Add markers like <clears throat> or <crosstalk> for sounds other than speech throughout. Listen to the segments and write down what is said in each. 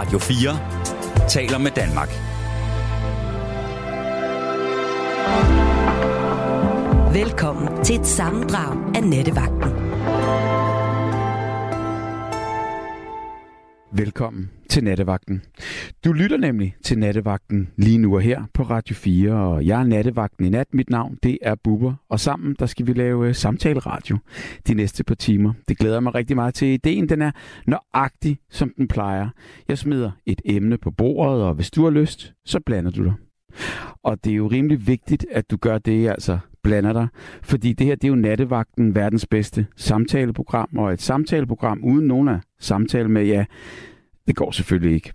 Radio 4 taler med Danmark. Velkommen til et sammendrag af Nettevagten. Velkommen til Nattevagten. Du lytter nemlig til Nattevagten lige nu og her på Radio 4, og jeg er Nattevagten i nat. Mit navn, det er Bubber, og sammen der skal vi lave øh, samtaleradio de næste par timer. Det glæder mig rigtig meget til. Ideen den er nøjagtig, som den plejer. Jeg smider et emne på bordet, og hvis du har lyst, så blander du dig. Og det er jo rimelig vigtigt, at du gør det, altså blander dig. Fordi det her, det er jo nattevagten, verdens bedste samtaleprogram, og et samtaleprogram uden nogen af samtale med, ja, det går selvfølgelig ikke.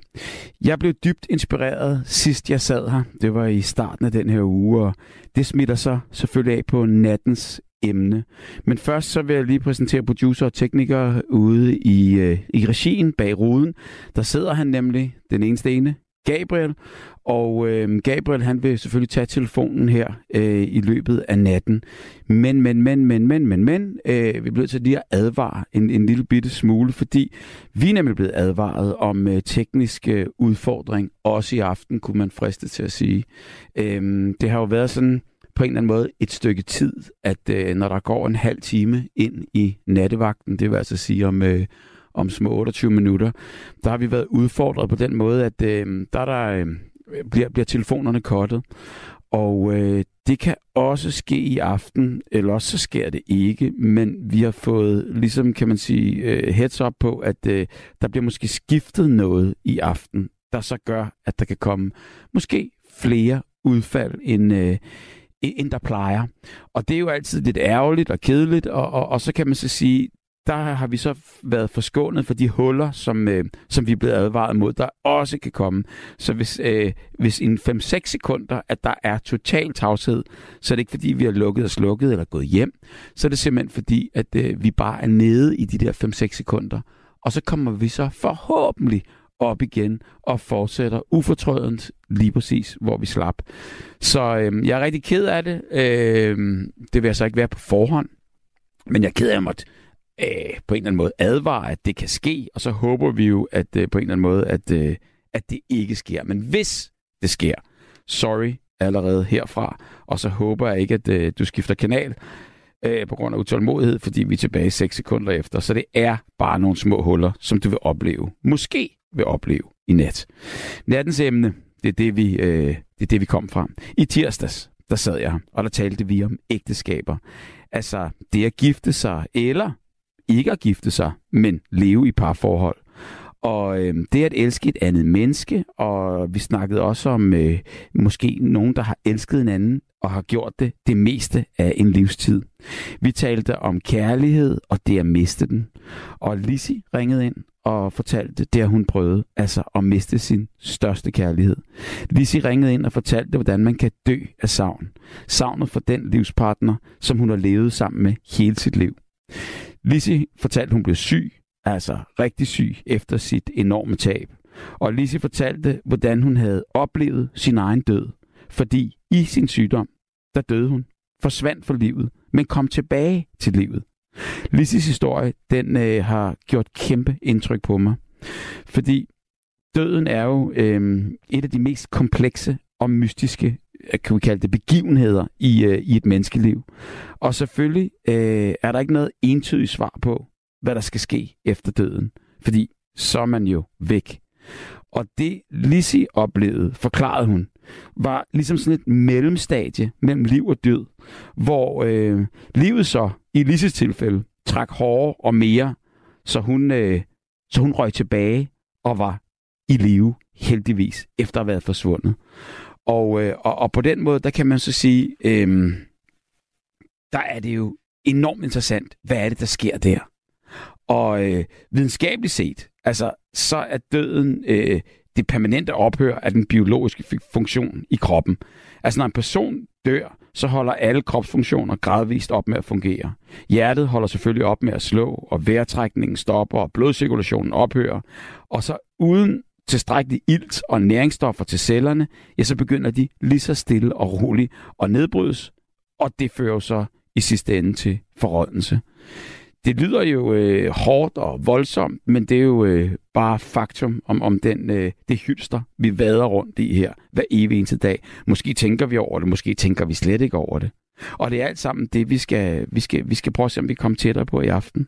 Jeg blev dybt inspireret sidst jeg sad her. Det var i starten af den her uge, og det smitter så selvfølgelig af på nattens emne. Men først så vil jeg lige præsentere producer og tekniker ude i, øh, i regien bag ruden. Der sidder han nemlig, den eneste ene, Gabriel. Og øh, Gabriel, han vil selvfølgelig tage telefonen her øh, i løbet af natten. Men, men, men, men, men, men, men, øh, vi bliver til lige at advare en, en lille bitte smule, fordi vi er nemlig blevet advaret om øh, teknisk øh, udfordring, også i aften, kunne man friste til at sige. Øh, det har jo været sådan på en eller anden måde et stykke tid, at øh, når der går en halv time ind i nattevagten, det vil altså sige om... Øh, om små 28 minutter, der har vi været udfordret på den måde, at øh, der, der øh, bliver, bliver telefonerne kottet. Og øh, det kan også ske i aften, eller også så sker det ikke, men vi har fået, ligesom kan man sige, øh, heads up på, at øh, der bliver måske skiftet noget i aften, der så gør, at der kan komme måske flere udfald end, øh, end der plejer. Og det er jo altid lidt ærgerligt og kedeligt, og, og, og så kan man så sige, der har vi så været forskånet for de huller, som, øh, som vi er blevet advaret mod, der også kan komme. Så hvis, øh, hvis i 5-6 sekunder, at der er total tavshed, så er det ikke fordi, vi har lukket og slukket eller gået hjem. Så er det simpelthen fordi, at øh, vi bare er nede i de der 5-6 sekunder. Og så kommer vi så forhåbentlig op igen og fortsætter ufortrødent lige præcis, hvor vi slap. Så øh, jeg er rigtig ked af det. Øh, det vil jeg så ikke være på forhånd. Men jeg er ked af, at jeg måtte øh, på en eller anden måde advare, at det kan ske, og så håber vi jo, at øh, på en eller anden måde, at, øh, at det ikke sker. Men hvis det sker, sorry allerede herfra, og så håber jeg ikke, at øh, du skifter kanal øh, på grund af utålmodighed, fordi vi er tilbage 6 sekunder efter. Så det er bare nogle små huller, som du vil opleve. Måske vil opleve i nat. Nattens emne, det er det, vi, øh, det er det, vi kom fra. I tirsdags, der sad jeg, og der talte vi om ægteskaber. Altså det at gifte sig, eller ikke at gifte sig, men leve i parforhold. Og øh, det at elske et andet menneske, og vi snakkede også om øh, måske nogen, der har elsket en anden og har gjort det det meste af en livstid. Vi talte om kærlighed og det at miste den. Og Lisi ringede ind og fortalte det, at hun prøvede, altså at miste sin største kærlighed. Lisi ringede ind og fortalte, hvordan man kan dø af savn. Savnet for den livspartner, som hun har levet sammen med hele sit liv. Lisi fortalte, at hun blev syg, altså rigtig syg, efter sit enorme tab. Og Lisi fortalte, hvordan hun havde oplevet sin egen død. Fordi i sin sygdom, der døde hun, forsvandt for livet, men kom tilbage til livet. Lissis historie, den øh, har gjort kæmpe indtryk på mig. Fordi døden er jo øh, et af de mest komplekse og mystiske Øh, kan vi kalde det, begivenheder i, øh, i et menneskeliv. Og selvfølgelig øh, er der ikke noget entydigt svar på, hvad der skal ske efter døden. Fordi så er man jo væk. Og det Lissy oplevede, forklarede hun, var ligesom sådan et mellemstadie mellem liv og død, hvor øh, livet så, i Lises tilfælde, trak hårdere og mere, så hun, øh, så hun røg tilbage og var i live, heldigvis, efter at have været forsvundet. Og, øh, og, og på den måde, der kan man så sige, øh, der er det jo enormt interessant, hvad er det, der sker der? Og øh, videnskabeligt set, altså, så er døden øh, det permanente ophør af den biologiske funktion i kroppen. Altså, når en person dør, så holder alle kropsfunktioner gradvist op med at fungere. Hjertet holder selvfølgelig op med at slå, og vejrtrækningen stopper, og blodcirkulationen ophører. Og så uden tilstrækkeligt ilt og næringsstoffer til cellerne, ja, så begynder de lige så stille og roligt at nedbrydes, og det fører så i sidste ende til forrådnelse. det lyder jo øh, hårdt og voldsomt, men det er jo øh, bare faktum om, om den, øh, det hylster, vi vader rundt i her hver evig eneste dag. Måske tænker vi over det, måske tænker vi slet ikke over det. Og det er alt sammen det, vi skal, vi skal, vi skal prøve at se, om vi kommer tættere på i aften.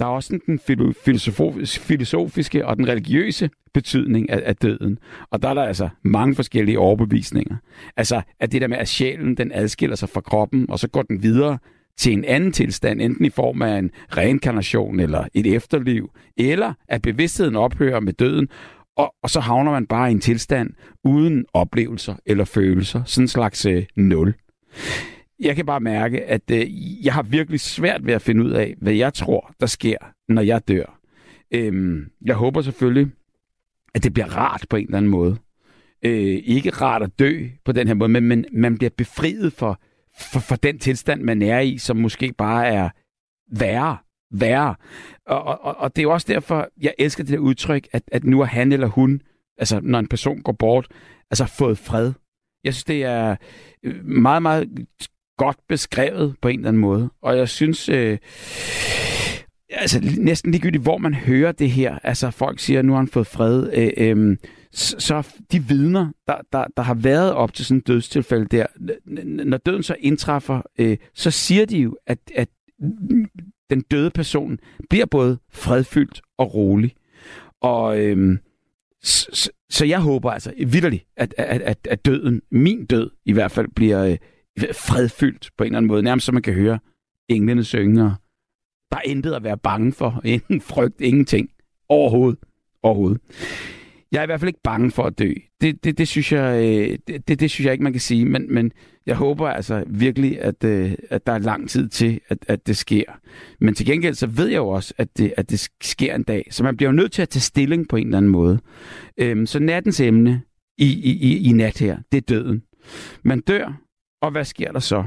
Der er også den filosofiske og den religiøse betydning af, af døden. Og der er der altså mange forskellige overbevisninger. Altså, at det der med, at sjælen den adskiller sig fra kroppen, og så går den videre til en anden tilstand, enten i form af en reinkarnation eller et efterliv, eller at bevidstheden ophører med døden, og, og så havner man bare i en tilstand uden oplevelser eller følelser. Sådan en slags øh, nul. Jeg kan bare mærke, at øh, jeg har virkelig svært ved at finde ud af, hvad jeg tror, der sker, når jeg dør. Øhm, jeg håber selvfølgelig, at det bliver rart på en eller anden måde. Øh, ikke rart at dø på den her måde, men, men man bliver befriet for, for, for den tilstand, man er i, som måske bare er værre. Værre. Og, og, og det er jo også derfor, jeg elsker det der udtryk, at, at nu er han eller hun, altså når en person går bort, altså fået fred. Jeg synes, det er øh, meget, meget godt beskrevet på en eller anden måde. Og jeg synes, øh, altså næsten ligegyldigt, hvor man hører det her, altså folk siger, at nu har han fået fred, øh, øh, så de vidner, der, der, der har været op til sådan et dødstilfælde der, når døden så indtræffer, øh, så siger de jo, at, at den døde person bliver både fredfyldt og rolig. Og øh, så, så jeg håber altså vidderligt, at, at, at, at døden, min død i hvert fald, bliver øh, fredfyldt på en eller anden måde. Nærmest som man kan høre englene synge, og der er intet at være bange for. <laughs> Ingen frygt, ingenting. Overhovedet. Overhovedet. Jeg er i hvert fald ikke bange for at dø. Det, det, det, synes, jeg, øh, det, det, det synes jeg ikke, man kan sige. Men, men jeg håber altså virkelig, at, øh, at der er lang tid til, at, at det sker. Men til gengæld så ved jeg jo også, at det, at det sker en dag. Så man bliver jo nødt til at tage stilling på en eller anden måde. Øhm, så nattens emne i, i, i, i nat her, det er døden. Man dør, og hvad sker der så?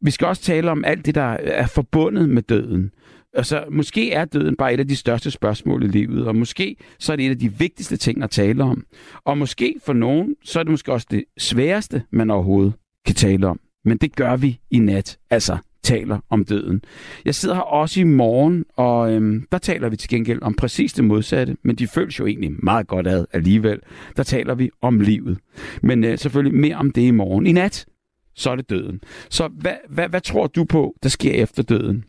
Vi skal også tale om alt det, der er forbundet med døden. Altså, måske er døden bare et af de største spørgsmål i livet, og måske så er det et af de vigtigste ting at tale om. Og måske for nogen, så er det måske også det sværeste, man overhovedet kan tale om. Men det gør vi i nat, altså taler om døden. Jeg sidder her også i morgen, og øhm, der taler vi til gengæld om præcis det modsatte, men de føles jo egentlig meget godt ad alligevel. Der taler vi om livet. Men øh, selvfølgelig mere om det i morgen. I nat, så er det døden. Så hvad, hvad, hvad tror du på, der sker efter døden?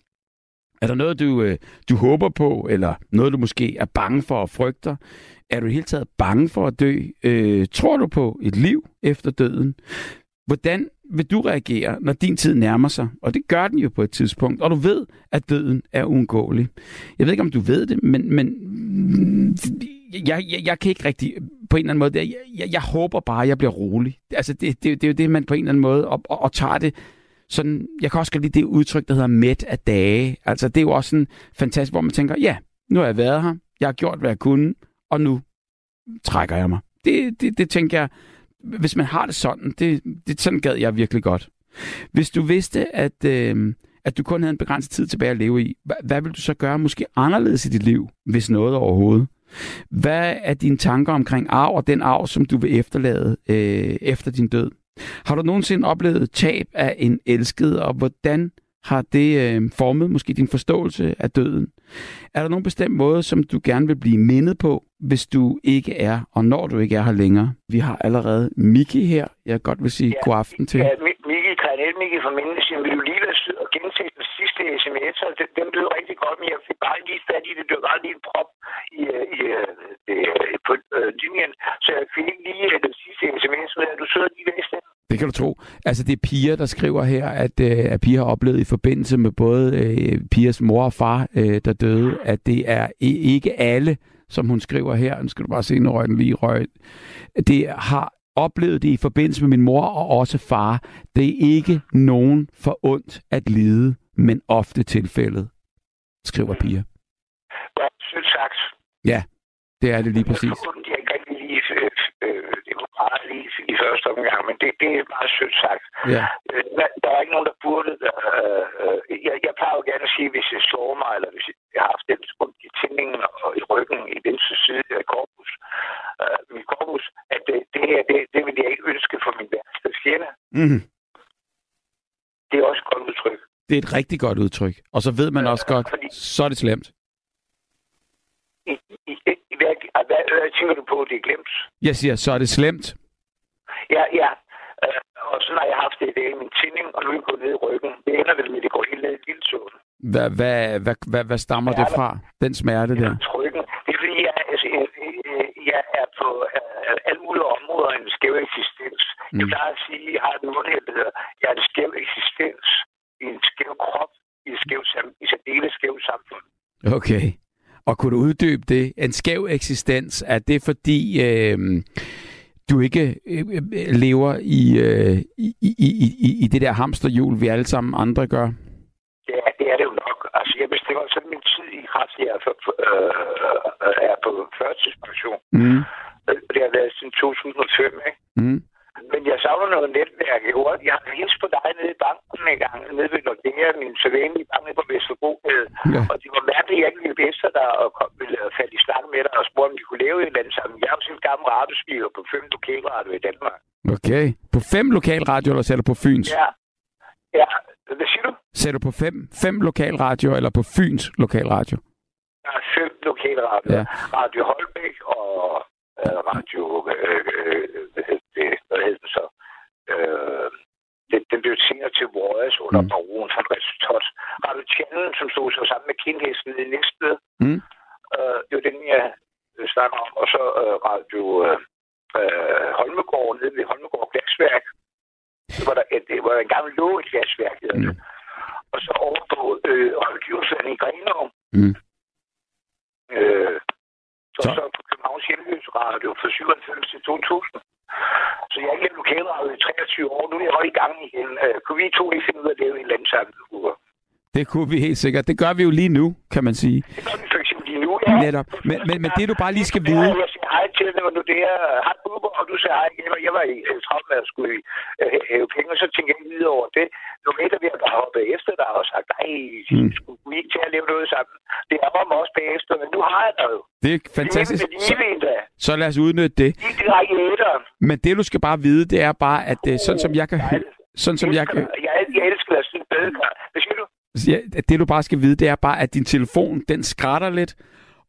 Er der noget, du, øh, du håber på, eller noget, du måske er bange for og frygter? Er du i hele taget bange for at dø? Øh, tror du på et liv efter døden? Hvordan vil du reagere, når din tid nærmer sig? Og det gør den jo på et tidspunkt, og du ved, at døden er uundgåelig. Jeg ved ikke, om du ved det, men, men jeg, jeg, jeg kan ikke rigtig på en eller anden måde... Jeg, jeg, jeg håber bare, at jeg bliver rolig. Altså, det, det, det er jo det, man på en eller anden måde... Og, og, og tager det sådan... Jeg kan også godt lide det udtryk, der hedder mæt af dage. Altså, det er jo også sådan fantastisk, hvor man tænker, ja, nu har jeg været her, jeg har gjort, hvad jeg kunne, og nu trækker jeg mig. Det, det, det tænker jeg, hvis man har det sådan, det, det sådan gad jeg virkelig godt. Hvis du vidste, at, øh, at du kun havde en begrænset tid tilbage at leve i, hvad, hvad vil du så gøre måske anderledes i dit liv, hvis noget overhovedet? Hvad er dine tanker omkring arv og den arv, som du vil efterlade øh, efter din død? Har du nogensinde oplevet tab af en elsket, og hvordan har det øh, formet måske din forståelse af døden? Er der nogen bestemt måde, som du gerne vil blive mindet på, hvis du ikke er, og når du ikke er her længere? Vi har allerede Miki her, jeg godt vil sige ja, god aften til. Ja, Miki, Granel Miki fra Mindelsen, vil du lige være sød og gentage den sidste sms, den, den lød rigtig godt, men jeg fik bare lige fat i det, det var bare lige en prop i, øh, i, i, øh, på øh, linjen, så jeg fik lige den sidste sms, men du sidder lige den. Det kan du tro. Altså, det er Pia, der skriver her, at, øh, at Pia har oplevet i forbindelse med både øh, Pias mor og far, øh, der døde, at det er ikke alle, som hun skriver her, nu skal du bare se, når røg den lige røg, det har oplevet det i forbindelse med min mor og også far. Det er ikke nogen for ondt at lide, men ofte tilfældet, skriver Pia. Godt sagt. Ja, det er det lige præcis. Jeg ikke rigtig lige øh, det var bare lige i første omgang, men det, det er meget sødt sagt. Ja. Øh, der er ikke nogen, der burde... Øh, øh, jeg, jeg plejer jo gerne at sige, hvis jeg slår mig, eller hvis jeg har haft den i tændingen og i ryggen i venstre side af korpus, øh, mit korpus, at det, det her, det, det vil jeg ikke ønske for min værste fjende. Mm-hmm. Det er også et godt udtryk. Det er et rigtig godt udtryk. Og så ved man også godt, fordi- så er det slemt. I, i, i, hvad, hvad, hvad tænker du på, det er glemt? Jeg siger, så er det slemt. Ja, ja. Øh, og så har jeg haft det i dag min tænding, og nu er jeg gået ned i ryggen. Det ender vel med, at det går helt ned i lillesålen. Hvad, hvad, hvad, hvad, hvad stammer det fra, den smerte der? Trykken. Det er fordi, jeg, altså, jeg, jeg er på øh, alle mulige områder en skæv eksistens. Mm. Jeg plejer at sige, at jeg har noget, der hedder, jeg er en skæv eksistens i en skæv krop, i et skævt sam- i et skævt samfund. Okay. Og kunne du uddybe det? En skæv eksistens, er det fordi, øh, du ikke øh, øh, lever i, øh, i, i, i, i, det der hamsterhjul, vi alle sammen andre gør? Ja, det er det jo nok. Altså, jeg bestemmer sådan min tid i kraft, jeg er, for, øh, er på førtidspension. Mm. Øh, Det har været siden 2005, ikke? Mm. Men jeg savner noget netværk. Jeg har jeg har hilst på dig nede i banken en gang, nede ved Nordea, min sædvanlige bank på Vesterbro. Ja. Og det var mærkeligt, at jeg ikke ville efter dig og kom, ville falde i snak med dig og spurgte, om de kunne lave et eller andet sammen. Jeg er jo sådan en gammel radiospiger på fem lokalradio i Danmark. Okay. På fem lokalradioer, eller sætter du på Fyns? Ja. Ja, hvad siger du? Sætter du på fem, fem lokalradioer, eller på Fyns lokalradio? Der er fem lokalradioer. Ja. Ja. Radio Holbæk og øh, Radio... Øh, øh, hvad hedder det? Hvad hedder den så? Øh, den, den blev senere til Under Mm. baron fra Resultat. Radio Channel, som stod så sammen med Kindhesten i Næstved. Mm. Øh, det var den, jeg øh, snakker om. Og så øh, Radio øh, øh, Holmegård nede ved Holmegård Glasværk. Det var, der, et, det var en gammel lå i glasværk. Mm. Og så over på øh, Rådgiversvand i Grenaa. Mm. Øh, så, Så- så. så på Københavns Hjemløsradio fra 97 til 2000. Så jeg har ikke lavet lokalradio i 23 år. Nu er jeg også i gang igen. Øh, kunne vi to ikke finde ud af at lave en eller anden sammen? Det kunne vi helt sikkert. Det gør vi jo lige nu, kan man sige. Det gør vi for eksempel lige nu. Netop. Men, men, men det du bare lige skal vide... Jeg siger hej til dig, og nu det er hej Bubber, og du siger hej igen, og jeg var i øh, travlt med at skulle øh, hæve penge, og så tænkte jeg videre over det. Nu jeg, at jeg hoppet efter dig og sagt, nej, Mm. skulle vi ikke til at lave noget sammen? Det er mig også bagefter, men nu har jeg jo. Det er fantastisk. Det er Så, livet, så lad os udnytte det. Men det du skal bare vide, det er bare, at øh, sådan som jeg kan høre... Sådan som jeg kan... Jeg, jeg elsker at sige badekar. Hvad siger du? Ja, det du bare skal vide, det er bare, at din telefon, den skrætter lidt.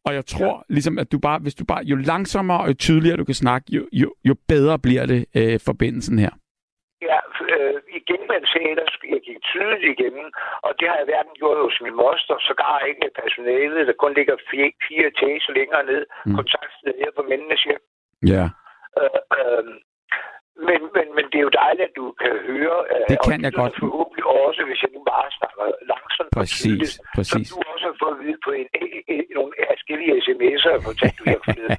Og jeg tror ja. ligesom, at du bare, hvis du bare, jo langsommere og jo tydeligere du kan snakke, jo, jo, jo bedre bliver det øh, forbindelsen her. Ja, øh, igen med en skal- jeg gik tydeligt igennem, og det har jeg hverken gjort hos min moster, sågar ikke med personalet, der kun ligger fire, fire etager længere ned, Mm. kontaktsted her på mændenes hjem. Ja, Øh, øh, men, men, men det er jo dejligt, at du kan høre. Øh, Det og kan jeg godt. Forhåbentlig også, hvis jeg nu bare snakker langsomt og præcis, tydeligt. præcis. Som du også har fået at vide på en, en, en, nogle forskellige sms'er, og fortalt du forleden.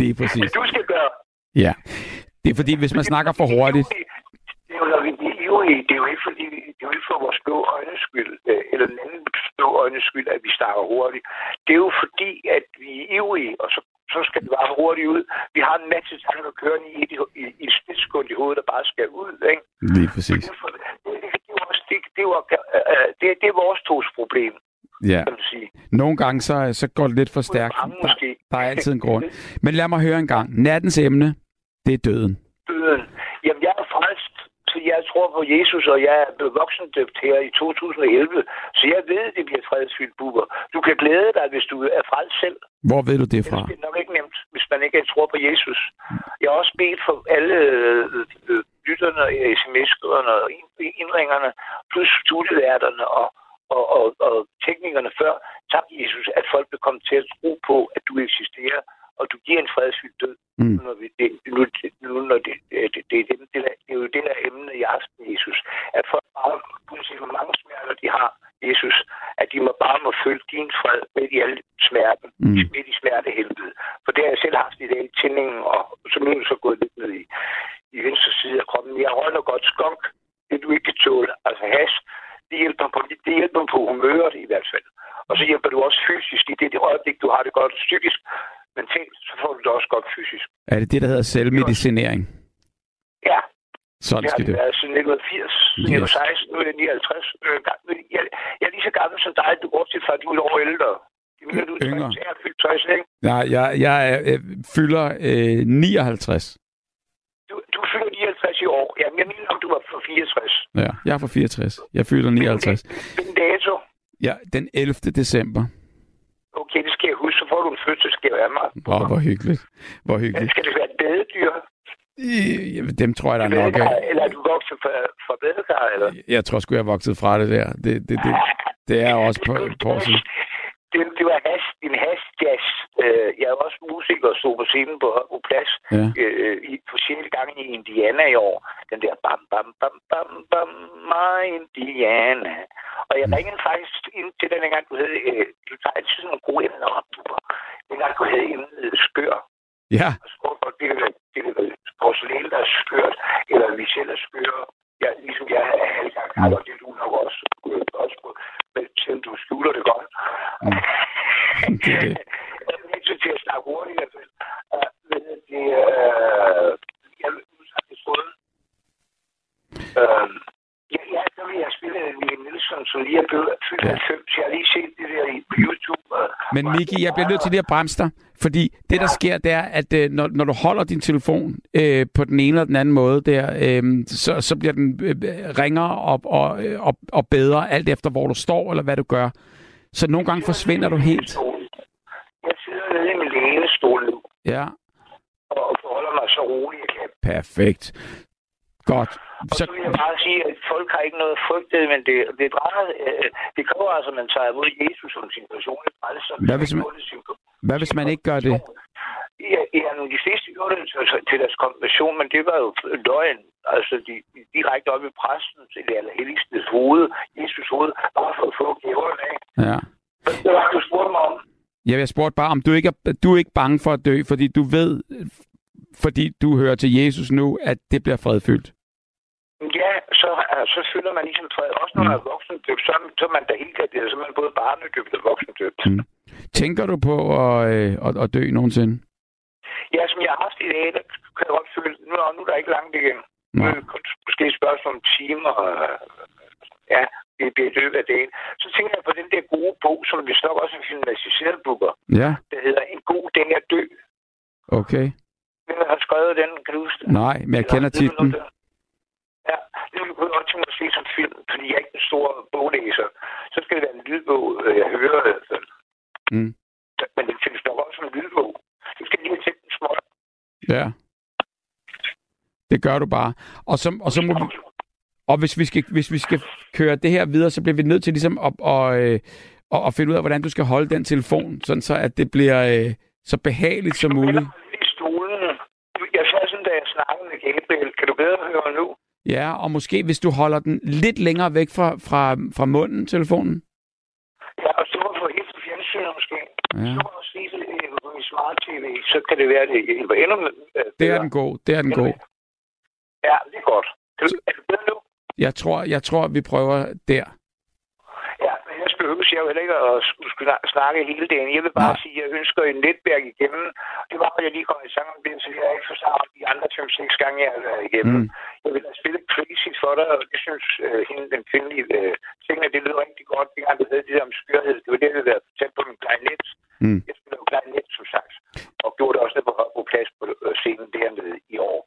Lige <laughs> Men præcis. du skal gøre Ja. Det er fordi, hvis man snakker for hurtigt, Det er jo, når vi er ivrige, det er jo ikke, fordi, det er jo ikke for vores blå øjnes skyld, øh, eller den anden blå øjnes skyld, at vi snakker hurtigt. Det er jo fordi, at vi er ivrige, og så, så skal det bare hurtigt ud. Vi har en masse tanker kørende i, i, i, i splitsekund i hovedet, der bare skal ud. Ikke? lige præcis. Det, er for- det, det, det, er også, det, det, er jo, øh, det, det er vores tos problem, Ja. kan du sige. Nogle gange, så, så går det lidt for stærkt. Der, der er altid en grund. Men lad mig høre en gang. Nattens emne, det er døden. Jamen, jeg er frelst, så jeg tror på Jesus, og jeg er blevet voksendøbt her i 2011. Så jeg ved, det bliver fredsfyldt, buber. Du kan glæde dig, hvis du er frelst selv. Hvor ved du det fra? Det er nok ikke nemt, hvis man ikke tror på Jesus. Jeg har også bedt for alle øh, lytterne, sms-skriverne og ind- indringerne, plus studieværterne og, og, og, og teknikerne før. Tak, Jesus, at folk vil komme til at tro på, at du eksisterer, og du giver en fredsfyldt død. Mm. Når vi, det, nu, nu, når det, det, det, det, er det, er- det er jo det der emne i aften, Jesus. At folk bare, uanset hvor mange smerter de har, Jesus, at de må bare må følge din fred midt i alle smerten, Mm. midt i smertehelvede. For det har jeg selv haft i dag i tændingen, og så nu er så gået lidt ned i, i venstre side af kroppen. Jeg røgner godt skunk, det du ikke kan tåle, altså has, det hjælper på, det hjælper på humøret i hvert fald. Og så hjælper du også fysisk i det, det øjeblik, du har det godt psykisk, mentalt, så får du det også godt fysisk. Er det det, der hedder selvmedicinering? Ja, Sådan har skal det det. været siden 1980. Yes. Jeg var 16, nu er jeg 59. Øh, Jeg, jeg er lige så gammel som dig, du går til, for du er år ældre. Mener du, Yngre. Jeg er fyldt 60, ikke? Nej, jeg, jeg er- øh, fylder øh, 59. Du, du fylder 59 i år. Jamen, jeg mener, om du var for 64. Ja, jeg er fra 64. Jeg fylder 59. Hvilken dato? Ja, den 11. december. Okay, det skal jeg huske. Så får du en fødselsgave af mig. Åh, hvor hyggeligt. Hvor Men hyggeligt. skal det være et badedyr? Jamen, Dem tror jeg, der er nok af. Eller er du vokset fra, fra badekar, eller? Jeg tror sgu, jeg er vokset fra det der. Det, det, det, det er også på, på siden. Det, det var has, en hasjazz. Øh, jeg er også musiker og stod på scenen på Højbro Plads Ja. øh, i, for gang i Indiana i år. Den der bam, bam, bam, bam, bam, my Indiana. Og jeg ringede faktisk ind til den gang, du havde, øh, du tager altid nogle gode emner op, du. Dengang du havde emnet øh, skør. Ja, Og og det kan være, det kan være porcelæn, der er skørt, eller vi selv er skøre. Ja, ligesom jeg er halvgang, mm. og det er du nok også, øh, også på, men selvom du skjuler det godt. Mm. Det er det. Jeg er nødt til at snakke hurtigt, i hvert fald. Uh, men det, øh, jeg sagt det tråden. Øh, ja, ja, så vil jeg spille Mikael Nielsen, som lige er blevet fyldt Ja. 90. Jeg har lige set det der på YouTube. Men Miki, jeg bliver nødt til lige at bremse dig, fordi det, der sker, det er, at øh, når, når du holder din telefon øh, på den ene eller den anden måde, der, øh, så, så bliver den øh, ringere og, og, øh, og, og bedre, alt efter hvor du står eller hvad du gør. Så nogle gange forsvinder du helt. Jeg sidder nede i min lænestol nu, Ja, og forholder mig så roligt, jeg kan. perfekt. Godt. Og Så, så vil jeg bare sige, at folk har ikke noget frygtet, men det, det drejer, øh, det kræver altså, at man tager imod Jesus som sin personlige frelser. Hvad hvis man- hvad hvis man ikke gør det? Ja, ja, de fleste gjorde det til, til deres konfirmation, men det var jo løgn. Altså, de, de direkte op i præsten, til det allerhelligste hoved, Jesus hoved, bare for at få gaverne af. Ja. Det var, du spurgte mig om. Ja, jeg spurgte bare, om du ikke er, du er ikke bange for at dø, fordi du ved, fordi du hører til Jesus nu, at det bliver fredfyldt. Ja, så, øh, så føler man ligesom fred. Også når man er voksendøbt, så, så er man da helt garderet. Så er man både barnedøbt og voksendøbt. Mm. Tænker du på at, øh, at, at dø nogensinde? Ja, som jeg har haft i dag, der kan jeg godt føle, nu, er- nu er der ikke langt igen. Nu er det måske et spørgsmål om timer. øh, Ja, det bliver i løbet af dagen. Så tænker jeg på den der gode bog, som vi nok også har filmatiseret booker, Ja, der hedder En god dag at dø. okay. Hvem har skrevet den, kan du huske det? Nej, men jeg kender titlen. Det? Vil jeg godt tænke mig at se som film, fordi jeg er ikke en stor boglæser. Så skal det være en lydbog, øh, jeg hører i hvert fald. Mm. Men den findes nok også som en lydbog. Du skal lige have tænkt den småt. Ja. Det gør du bare. Og så, og så må vi, og hvis vi, skal, hvis vi skal køre det her videre, så bliver vi nødt til ligesom at, og, øh, og, og finde ud af, hvordan du skal holde den telefon, sådan så at det bliver øh, så behageligt som muligt. Jeg sad sådan, da jeg snakkede med Gabriel. Kan du bedre høre nu? Ja, og måske hvis du holder den lidt længere væk fra, fra, fra munden, telefonen. Ja, og så for helt fjernsynet måske. Ja. Så også lige det øh, min smart tv, så kan det være, det hjælper endnu. Øh, Det er den god, det er den god. Ja, det er godt. Du, er det bedre nu? Jeg tror, jeg tror, vi prøver der. Ja, men jeg skal øve, jeg jo heller ikke at skulle snak- snakke hele dagen. Jeg vil bare Nej. sige, at jeg ønsker et netværk igennem. Det var, at jeg lige kom i sang om det, så jeg ikke forstået de andre 5-6 gange, jeg har været igennem. Mm. Jeg vil have spillet Crazy for dig, og det synes øh, hende, den kvindelige øh, ting, at det lyder rigtig godt. Det gang, du havde det der om skørhed, det var det, jeg havde fortalt på min klarinet. Mm. Jeg spiller jo klarinet, som sagt, og gjorde det også nede på Højbro Plads på øh, scenen dernede i år.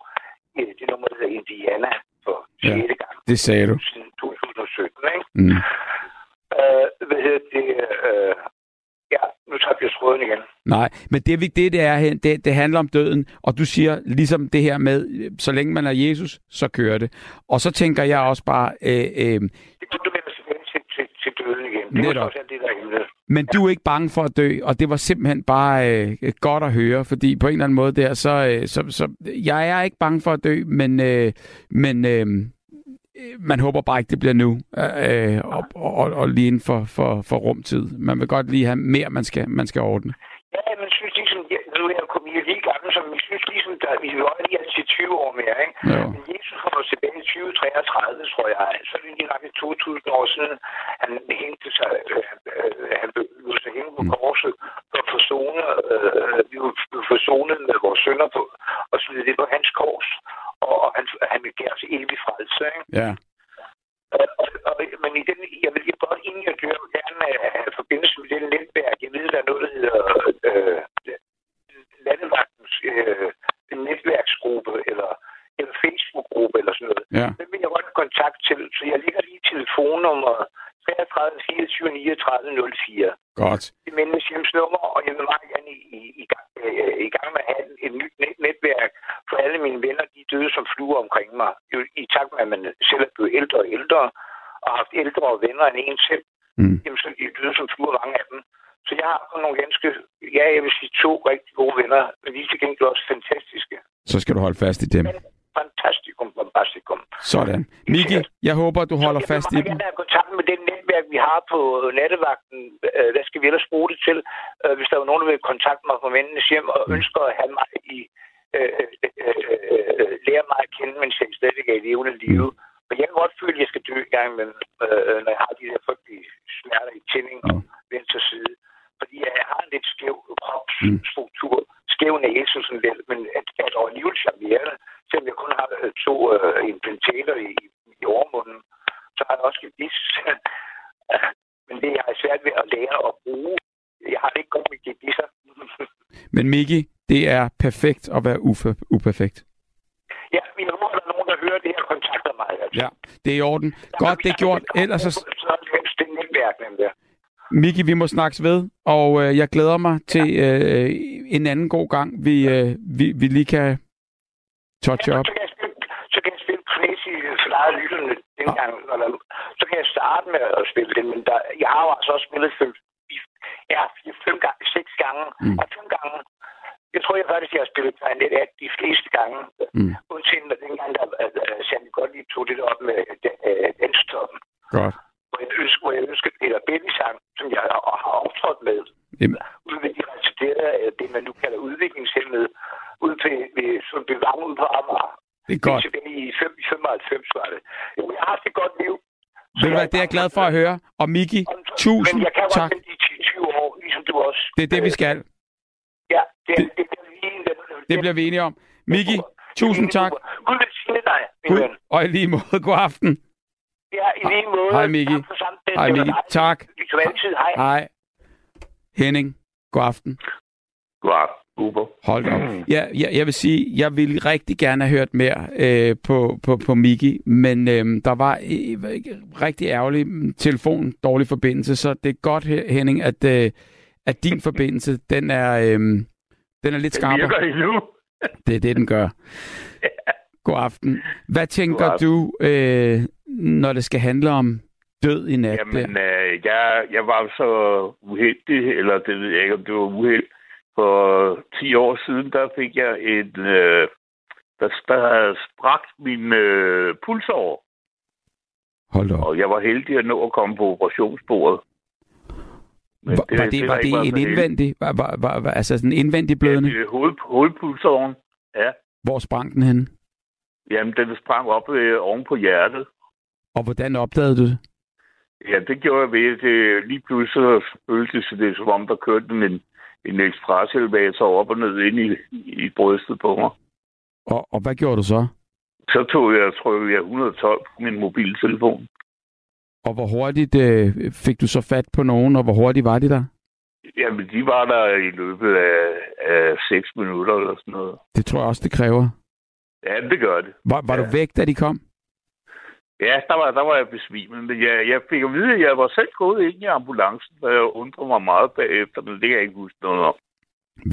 Det nummer, der hedder Indiana for Ja. 6. gang Det sagde du. siden 2017, ikke? Mm. Øh, hvad hedder det? Øh, ja, nu tager jeg tråden igen. Nej, men det, det, det er det, det handler om døden, og du siger ligesom det her med, så længe man er Jesus, så kører det. Og så tænker jeg også bare, øh, øh, Det kunne du tilbage til, til, til døden igen. Det Netop. også det, der er men du er ikke bange for at dø, og det var simpelthen bare øh, godt at høre, fordi på en eller anden måde der, så, øh, så, så jeg er ikke bange for at dø, men, øh, men øh, man håber bare ikke, det bliver nu, øh, og, og, og lige inden for, for, for rumtid. Man vil godt lige have mere, man skal, man skal ordne. Ja, men jeg synes ligesom, nu er jeg kommet lige gammel, så jeg synes ligesom, der, vi var lige til 20 år mere, ikke? Jo. Men Jesus kommer tilbage i 2033, tror jeg. Så er det lige nok 2000 år siden, han hængte sig, øh, øh, han blev sig hænge på korset for at forsone, øh, vi var forsonet med vores sønder på, og så det på hans kors og han, han vil give os evig frelse. Ikke? Ja. Og, og, og, men i den, jeg vil lige godt, inden jeg dør, gerne øh, have forbindelse med det netværk. Jeg ved, der er noget, der hedder øh, landevagtens øh, netværksgruppe, eller en Facebook-gruppe eller sådan noget. Ja. Den vil jeg godt kontakt til, så jeg lægger lige telefonnummer 33 24 39 04. Godt. Det er Mændenes hjemsnummer, og jeg vil meget gerne i, i, i, gang, øh, i gang med at have et nyt net, netværk, for alle mine venner, de døde som fluer omkring mig. I, i takt med, at man selv er blevet ældre og ældre, og har haft ældre og venner end en selv, mm. jamen, så de døde som fluer mange af dem. Så jeg har nogle ganske, ja, jeg vil sige to rigtig gode venner, men de er til gengæld også fantastiske. Så skal du holde fast i dem. Men, fantastikum, fantastikum. Sådan. Miki, jeg håber, du holder fast i dem. Jeg vil meget gerne have kontakt med den netværk, vi har på nattevagten. Øh, hvad skal vi ellers bruge det til? Øh, hvis der er nogen, der vil kontakte mig fra mændenes hjem og mm. ønsker at have mig i øh, øh, øh, lære mig at kende, mens jeg stadig er i levende live. Mm. Men jeg kan godt føle, at jeg skal dø i gang, men, øh, når jeg har de der frygtelige smerter i tænding og mm. venstre side. Fordi jeg har en lidt skæv kropsstruktur, mm. skæv næse sådan lidt, men at, at alligevel charmerende, selvom jeg kun har øh, to øh, implantater i, i overmunden, så har jeg også gebis. <laughs> <laughs> men det er jeg svært ved at lære at bruge. Jeg har det ikke godt med gebisser. <laughs> men Miki, det er perfekt at være uf- uperfekt. Ja, vi håber, der er nogen, der hører det her kontakter mig. Altså. Ja, det er i orden. Godt, det er gjort. Ellers så... Det er netværk, der. Miki, vi må snakkes ved, og øh, jeg glæder mig til øh, en anden god gang, vi, øh, vi, vi lige kan touch ja, up. Så kan jeg spille, så kan jeg spille crazy flade lytterne dengang. Ja. Eller, så kan jeg starte med at spille det, men der, jeg har jo altså også spillet fem, ja, fire, fem gange, seks gange, mm. og fem gange. Jeg tror jeg faktisk, jeg har spillet klarinet af de fleste gange. Mm. Undtagen med dengang, der uh, Sandy godt lige tog det op med uh, danstoppen. Godt hvor jeg ønsker, hvor jeg ønsker Peter Belli sang, som jeg har, har optrådt med. Jamen. Ude ved de residerede, det man nu kalder udviklingshemmede, ude ved, ved Sundby Vang ude på Amager. Det er godt. Tilbage i 95 var det. Jamen, jeg har haft et godt liv. Ved du hvad, det er jeg glad for at høre. Og Miki, tusind Men jeg kan tak. Men kan 20 år, ligesom du også. Det er det, vi skal. Ja, det, det, det, bliver, vi enige, det, det bliver vi enige om. Miki, tusind tak. Gud velsigne dig, min ven. og i lige måde, god aften. Ja, i lige måde. Hej, Miki. Hej, Miki. Tak. Ligesom altid, hej. Hej. Henning, god aften. God aften. Uber. Hold op. <clears throat> Ja, jeg, jeg vil sige, jeg ville rigtig gerne have hørt mere øh, på, på, på Miki, men øh, der var øh, rigtig ærgerlig telefon, dårlig forbindelse, så det er godt, Henning, at, øh, at din forbindelse, den er, øh, den er lidt skarpere. Den virker endnu. det er det, den gør. <laughs> God aften. Hvad tænker aften. du, øh, når det skal handle om død i nat? Jamen, øh, jeg, jeg var så uheldig, eller det ved jeg ikke, om det var uheld. For 10 år siden, der fik jeg en... Øh, der, der spragt min øh, pulsår. Hold op. Og jeg var heldig at nå at komme på operationsbordet. Men var det, var det, det, var det var en indvendig, var, var, var, var, altså sådan en indvendig blødende? Ja, hoved, hovedpulsåren, ja. Hvor sprang den hen? Jamen, den sprang op øh, oven på hjertet. Og hvordan opdagede du det? Ja, det gjorde jeg ved, at det lige pludselig føltes det, som om der kørte en, en ekspreselevator op og ned ind i, i brystet på mig. Og, og hvad gjorde du så? Så tog jeg, tror jeg, 112 på min mobiltelefon. Og hvor hurtigt øh, fik du så fat på nogen, og hvor hurtigt var de der? Jamen, de var der i løbet af, af 6 minutter eller sådan noget. Det tror jeg også, det kræver. Ja, det gør det. Var, var ja. du væk, da de kom? Ja, der var, der var jeg besvimet, men jeg, jeg fik at vide, at jeg var selv gået ind i ambulancen, og jeg undrede mig meget bagefter, men det kan jeg ikke huske noget om.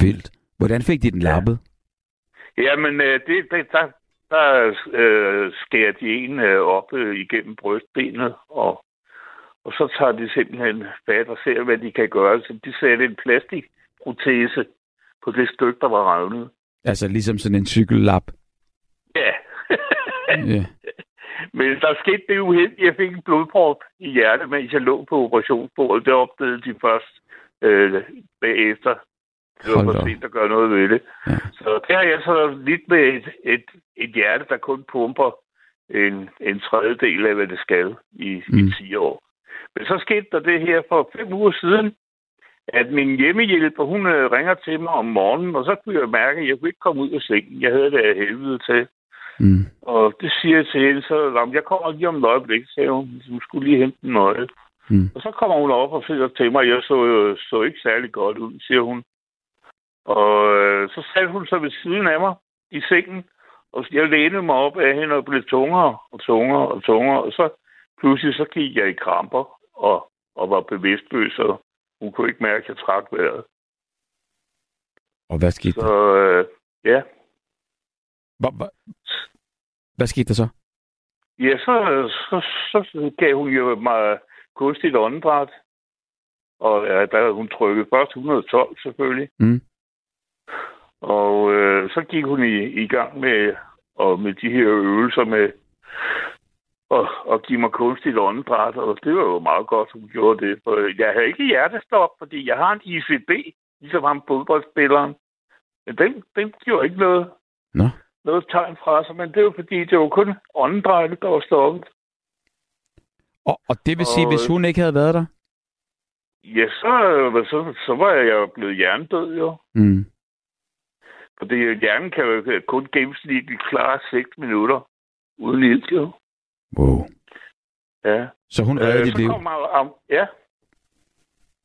Vildt. Hvordan fik de den lappet? Ja. Jamen, øh, det, det, der, der øh, skærer de en øh, op øh, igennem brystbenet, og, og så tager de simpelthen fat og ser, hvad de kan gøre. Så de sætter en plastikprotese på det stykke, der var revnet. Altså ligesom sådan en cykellap? Ja. ja. <laughs> Men der skete det uheldigt. Jeg fik en blodprop i hjertet, mens jeg lå på operationsbordet. Det opdagede de først øh, bagefter. Det var for sent at gøre noget ved det. Ja. Så det har jeg så lidt med et, et, et hjerte, der kun pumper en, en tredjedel af, hvad det skal i, mm. i 10 år. Men så skete der det her for fem uger siden, at min hjemmehjælper, hun øh, ringer til mig om morgenen, og så kunne jeg mærke, at jeg kunne ikke komme ud af sengen. Jeg havde det af helvede til. Mm. Og det siger jeg til hende, så jeg kommer lige om et øjeblik, sagde hun. Hun skulle lige hente en nøgle. Mm. Og så kommer hun op og siger til mig, jeg så, så ikke særlig godt ud, siger hun. Og øh, så satte hun sig ved siden af mig i sengen, og jeg lænede mig op af hende og blev tungere og tungere og tungere. Og så pludselig så gik jeg i kramper og, og var bevidstløs, og hun kunne ikke mærke, at jeg trak vejret. Og hvad skete så, øh, ja. Hva, hva? Hvad skete der så? Ja, så, så, så gav hun jo mig kunstigt åndedræt. Og ja, der havde hun trykket først 112 selvfølgelig. Mm. Og øh, så gik hun i, i gang med, og med de her øvelser med at, at give mig kunstigt åndedræt, og det var jo meget godt, hun gjorde det. For jeg havde ikke hjertestop, fordi jeg har en ICD, ligesom ham fodboldspilleren. Men den, den gjorde ikke noget, Nå. Noget tegn fra sig, men det var fordi, det var kun åndedrættet, der var stoppet. Og, og det vil sige, Og- hvis hun ikke havde været der? Ja, så, så, så var jeg jo blevet hjernedød, jo. Mm. Fordi hjernen kan jo kun gennemsnitligt klare 6 minutter uden ild, jo. Wow. Ja. Så hun reddede Øh, dit så liv? kom, am- ja.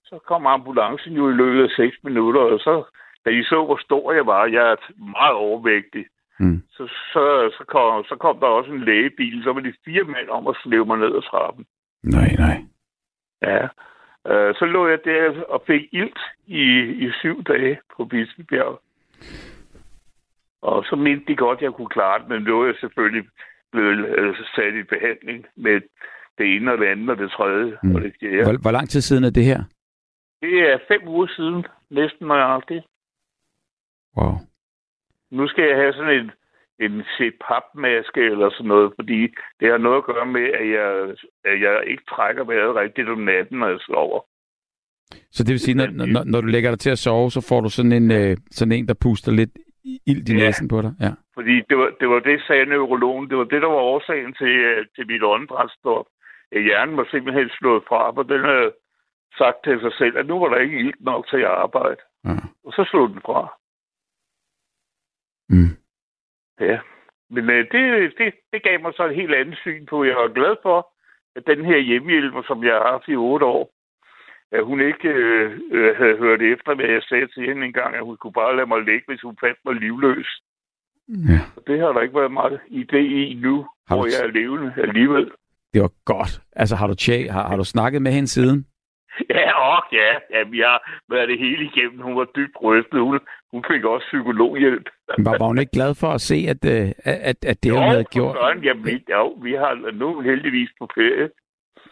Så kom ambulancen jo i løbet af 6 minutter, og så, da de så, hvor stor jeg var, jeg er meget overvægtig, Mm. så, så, så, kom, så kom der også en lægebil, så var de fire mænd om at slæve mig ned ad trappen. Nej, nej. Ja. Øh, så lå jeg der og fik ilt i, i syv dage på Bispebjerg. Og så mente de godt, at jeg kunne klare det, men nu er jeg selvfølgelig blevet øh, sat i behandling med det ene og det andet og det tredje mm. og det fjerde. Hvor, hvor lang tid siden er det her? Det er fem uger siden, næsten nøjagtigt. Wow. Nu skal jeg have sådan en, en CPAP-maske eller sådan noget, fordi det har noget at gøre med, at jeg, at jeg ikke trækker vejret rigtigt om natten, når jeg sover. Så det vil sige, når, når, når du lægger dig til at sove, så får du sådan en, øh, sådan en der puster lidt ild i Ja. næsen på dig? Ja. Fordi det var, det var det, sagde neurologen. Det var det, der var årsagen til, øh, til mit åndedrætsstop. Hjernen var simpelthen slået fra, for den havde sagt til sig selv, at nu var der ikke ilt nok til at arbejde. ja. Og så slog den fra. Mm. Ja. Men øh, det, det, det gav mig så et helt andet syn på. Jeg var glad for, at den her hjemmehjælper, som jeg har haft i otte år, at hun ikke øh, øh, havde hørt efter, hvad jeg sagde til hende engang, at hun kunne bare lade mig ligge, hvis hun fandt mig livløs. ja. Og det har der ikke været meget idé i nu, Har hvor jeg er levende alligevel. Det var godt. Altså, har du, tjek, har, har du snakket med hende siden? Ja, og ja, ja, vi har været det hele igennem. Hun var dybt rystet. Hun, hun fik også psykologhjælp. Var, var hun ikke glad for at se, at, øh, at, at det, hun havde gjort? Søren, jamen, vi, jo, vi har nu heldigvis på ferie.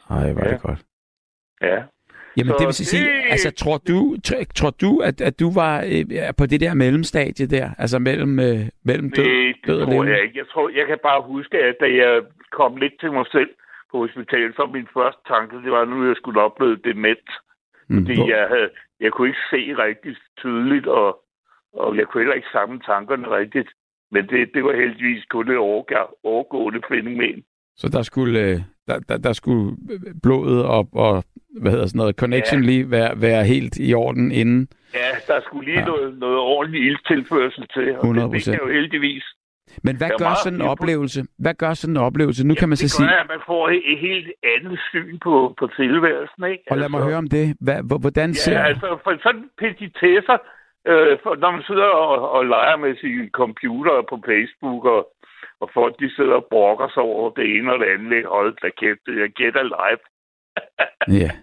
Ej, var Ja. det godt. Ja. Jamen, Så det vil sige, det- altså, tror du, tror, du at, at du var øh, på det der mellemstadie der? Altså mellem, øh, mellem død, Det, død det og tror jeg ikke. Jeg, tror, jeg kan bare huske, at da jeg kom lidt til mig selv på hospitalet, så min første tanke, det var, nu jeg skulle opleve dement. Mm, Fordi hvor- jeg, havde, jeg kunne ikke se rigtig tydeligt, og, og jeg kunne heller ikke samle tankerne rigtigt. Men det, det var heldigvis kun et overgående fænomen. Så der skulle, øh, der, der, der skulle blodet og, og hvad hedder sådan noget, connection Ja. lige være, være helt i orden inden. Ja, der skulle lige Ja. ja. noget, noget ordentlig ildtilførsel til, og det fik 100%. jeg jo heldigvis. Men hvad gør sådan en oplevelse? Hvad gør sådan en oplevelse? Nu kan man så sige, gør, at man får et, helt andet syn på, på tilværelsen, ikke? og lad mig Altså- høre om det. Hvad, hvor- hvordan ser... Ja, altså for sådan petitesser, øh, for, når man sidder og, og leger med sin computer på Facebook, og, og folk de sidder og brokker sig over det ene og det andet, hold da kæft, jeg gætter live. Ja. <laughs>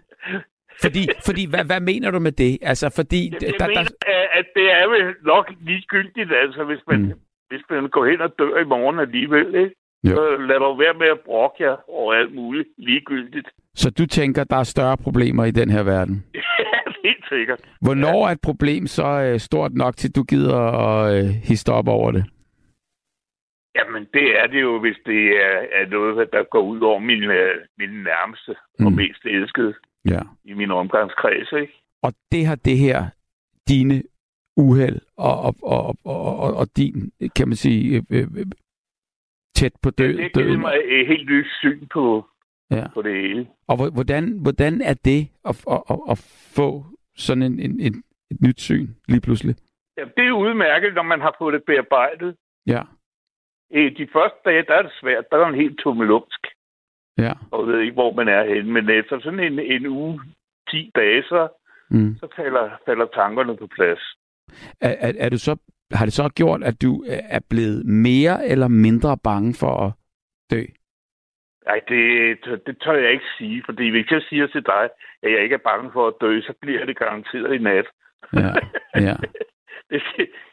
Fordi, fordi hvad, hvad mener du med det? Altså, fordi... Jeg, der, jeg der, mener, at- at det er vel nok ligegyldigt, altså, hvis man, mm. hvis man går hen og dør i morgen alligevel, ikke? Jo. Så lad dog være med at brokke jer over alt muligt ligegyldigt. så du tænker, der er større problemer i den her verden? <laughs> Helt sikkert. Hvornår er et problem så øh, stort nok, til du gider at øh, hisse op over det? Jamen, det er det jo, hvis det er, er noget, der går ud over min, øh, min nærmeste mm. og mest elskede Ja. i min omgangskreds, ikke? Og det har det her, dine uheld og, og, og, og, og, og din, kan man sige, øh, øh, tæt på død, det har givet døden. mig et helt nyt syn på, Ja. på det hele. Og hvor- hvordan, hvordan er det at, at, at, at få sådan en, en, en, et nyt syn lige pludselig? Ja, det er udmærket, når man har fået det bearbejdet. Ja, Øh, De første dage, der er det svært. Der er en helt tummelumsk, ja. og ved ikke, hvor man er henne. Men efter sådan en, en uge, 10 dage, så, Mm. så falder, falder tankerne på plads. Er, er, er du så, har det så gjort, at du er blevet mere eller mindre bange for at dø? Nej, det, det tør jeg ikke sige, fordi hvis jeg siger til dig, at jeg ikke er bange for at dø, så bliver det garanteret i nat. Ja, ja, <laughs> det,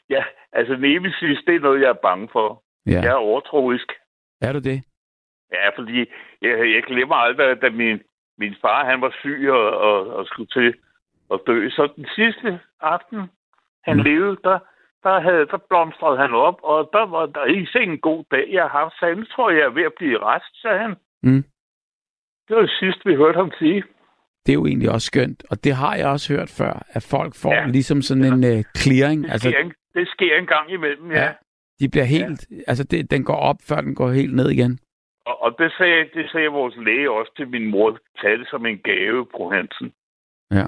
ja, altså nemesis, det er noget, jeg er bange for. ja. Jeg er overtroisk. Er du det? Ja, fordi jeg, jeg glemmer aldrig, da min, min far han var syg og, og, og skulle til at dø. Så den sidste aften, han mm. levede, der, der, havde, der blomstrede han op, og der var der ikke en god dag, jeg har haft. Så han tror, jeg er ved at blive rest, sagde han. Mm. Det var det sidste, vi hørte ham sige. Det er jo egentlig også skønt, og det har jeg også hørt før, at folk får ja. ligesom sådan en uh, clearing. Det sker, altså, en, det sker en gang imellem, ja. ja de bliver helt, ja. altså det, den går op, før den går helt ned igen. Og, og det, sagde, det sagde vores læge også til min mor, tag det som en gave, på Hansen. Ja.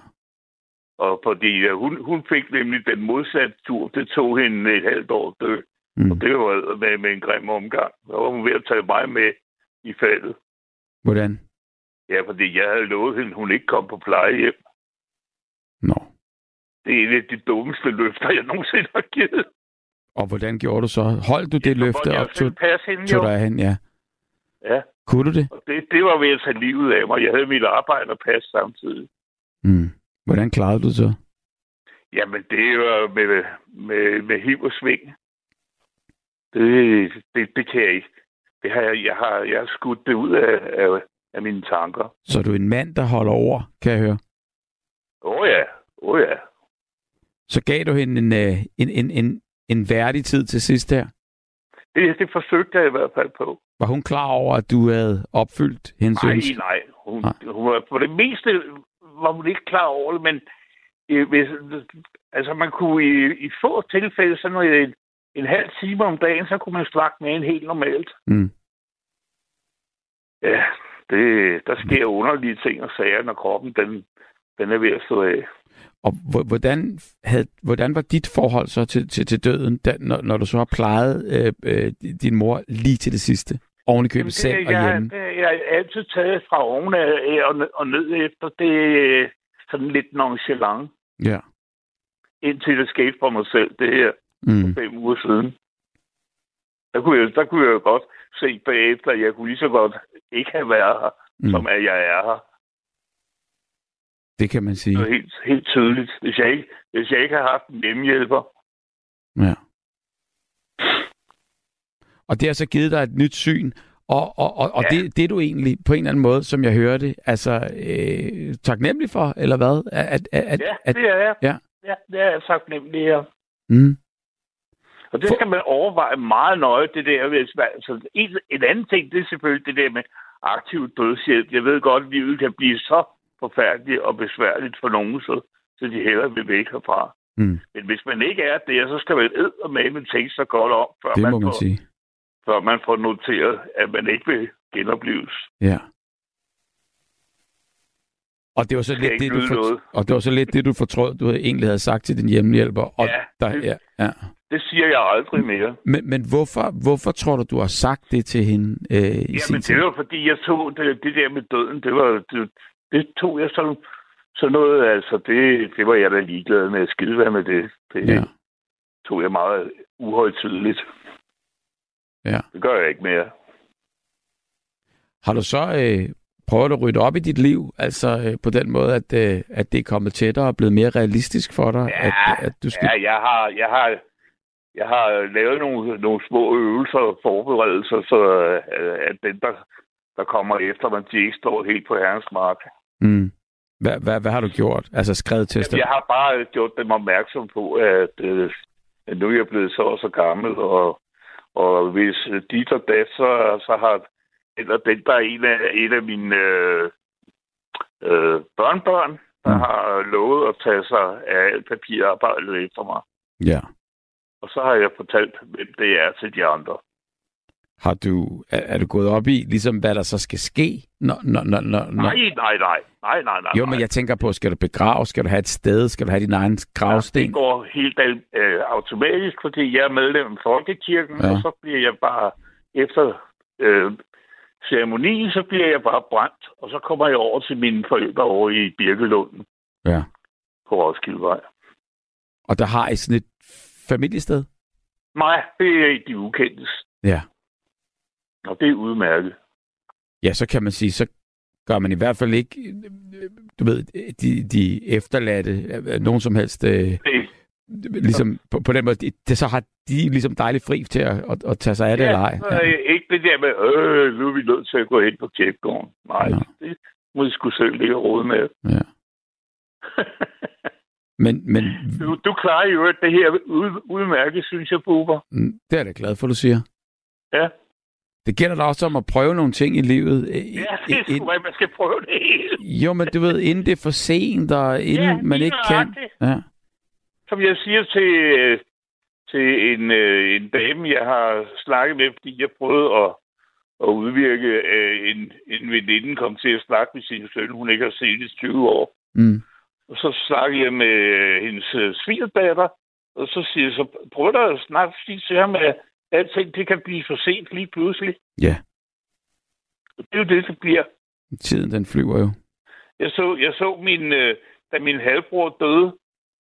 Og fordi ja, hun, hun fik nemlig den modsatte tur, det tog hende et halvt år at dø. Mm. Og det var med, med en grim omgang. Så var hun ved at tage mig med i faldet. Hvordan? Ja, fordi jeg havde lovet hende, hun ikke kom på plejehjem. Nå. Det er en af de dummeste løfter, jeg nogensinde har givet. Og hvordan gjorde du så? Holdt du det ja, løfte op? Tog, hende, tog dig hen, ja. Ja. Kunne du det? Og det? Det var ved at tage livet af mig. Jeg havde mit arbejde og passe samtidig. Mm. Hvordan klarede du det så? Jamen, det var med, med, med hiv og sving. Det, det, det kan jeg ikke. Det har jeg, jeg, har, jeg har skudt det ud af, af, af mine tanker. Så du er en mand, der holder over, kan jeg høre? Åh oh ja, åh oh ja. Så gav du hende en, øh, en, en, en, en værdig tid til sidst her? Det, det forsøgte jeg i hvert fald på. Var hun klar over, at du havde opfyldt hendes nej, ønske? Nej, hun, nej. Hun var, på det meste var hun ikke klar over det, men øh, hvis, altså man kunne i, i få tilfælde, sådan noget, en, en halv time om dagen, så kunne man snakke med en helt normalt. Mm. Ja, det, der sker underlige ting og sager, når kroppen den, den er ved at stå af. Og hvordan, havde, hvordan var dit forhold så til, til, til døden, da, når, når du så har plejet øh, øh, din mor lige til det sidste? Oven i købet selv og hjemme? Det, jeg har altid taget fra oven af og, og ned efter. Det er sådan lidt nonchalant. Ja. Indtil det skete for mig selv, det her mm. for fem uger siden. Der kunne, jeg, der kunne jeg jo godt se bagefter, at jeg kunne lige så godt ikke have været her, mm. som at jeg er her. Det kan man sige. Det er helt, helt tydeligt. Hvis jeg, ikke, hvis jeg ikke har haft en hjemmehjælper. Ja. Og det har så givet dig et nyt syn, og, og, og, og ja. det, det er du egentlig på en eller anden måde, som jeg hørte, altså øh, taknemmelig for, eller hvad? At, at, at, ja, det er jeg. Ja. ja, det er jeg taknemmelig her. Mm. Og det skal man overveje meget nøje, det der. Hvis man, altså, en, en anden ting, det er selvfølgelig det der med aktiv dødshjælp. Jeg ved godt, at livet kan blive så forfærdeligt og besværligt for nogen, så, så de hellere vil væk herfra. Mm. Men hvis man ikke er der, så skal man ed og med tænke sig godt om, før det man, må man får, sige. før man får noteret, at man ikke vil genopleves. Ja. Og det var så lidt det, du for... og det var så lidt det, du fortrød, du egentlig havde sagt til din hjemmehjælper. Og ja, der, ja, ja. det siger jeg aldrig mere. Men, men hvorfor, hvorfor tror du, du har sagt det til hende øh, i Jamen, det var fordi, jeg tog det, det der med døden, det var, det, det tog jeg sådan, så noget, altså det, det var jeg da ligeglad med at skide være med det. Det ja. tog jeg meget uhøjtidligt. Ja. Det gør jeg ikke mere. Har du så øh, prøvet at rydde op i dit liv, altså øh, på den måde, at, øh, at det er kommet tættere og blevet mere realistisk for dig? Ja, at, at du skal... ja jeg har, jeg har, jeg har lavet nogle, nogle små øvelser og forberedelser, så øh, at den, der, der kommer efter, man de ikke står helt på herrens mark. Mm. Hvad, hvad, hvad har du gjort? Altså skrevet til Jeg har bare gjort dem opmærksom på, at, øh, nu er jeg blevet så og så gammel, og, og hvis dit og dat, så, så har eller den, der er en af, en af mine øh, øh, børnebørn, der mm. har lovet at tage sig af alt papirarbejdet efter mig. Ja. Og så har jeg fortalt, hvem det er til de andre. Har du, er, er du gået op i, ligesom hvad der så skal ske? Når, når, når, når, nej, nej, nej, nej, nej, nej. Jo, men jeg tænker på, skal du begrave? Skal du have et sted? Skal du have din egen gravsten? Ja, det går helt øh, automatisk, fordi jeg er medlem af Folkekirken, ja. og så bliver jeg bare, efter øh, ceremonien, så bliver jeg bare brændt, og så kommer jeg over til mine forældre over i Birkelunden. Ja. På Roskildevej. Og der har I sådan et familiested? Nej, det er de ukendtes. Ja. Og det er udmærket. Ja, så kan man sige, så gør man i hvert fald ikke, du ved, de, de efterladte, nogen som helst øh, ligesom på, på den måde, det, så har de ligesom dejligt fri til at, at, at tage sig af det, ja, eller ej? Ja. ikke det der med, øh, nu er vi nødt til at gå hen på kirkegården. Nej, ja. det må de skulle selv ligge og rode med. Ja. men, men... <laughs> Du, du klarer jo det her ud, udmærket, synes jeg, Buber. Mm, det er jeg da glad for, du siger. Ja. Det gælder da også om at prøve nogle ting i livet. Ja, det er sgu, man skal prøve det hele. Jo, men du ved, inden det er for sent, og inden ja, man ikke kan. Ja. Som jeg siger til, til en, øh, en dame, jeg har snakket med, fordi jeg prøvede at, at udvirke, øh, en, en veninde kom til at snakke med sin søn, hun ikke har set i 20 år. Mm. Og så snakkede jeg med hendes øh, svigerdatter, og så siger jeg, så prøv da at snakke til ham, at alting det kan blive for sent lige pludselig. Ja. Og det er jo det, det bliver. Tiden, den flyver jo. Jeg så, jeg så min, øh, da min halvbror døde,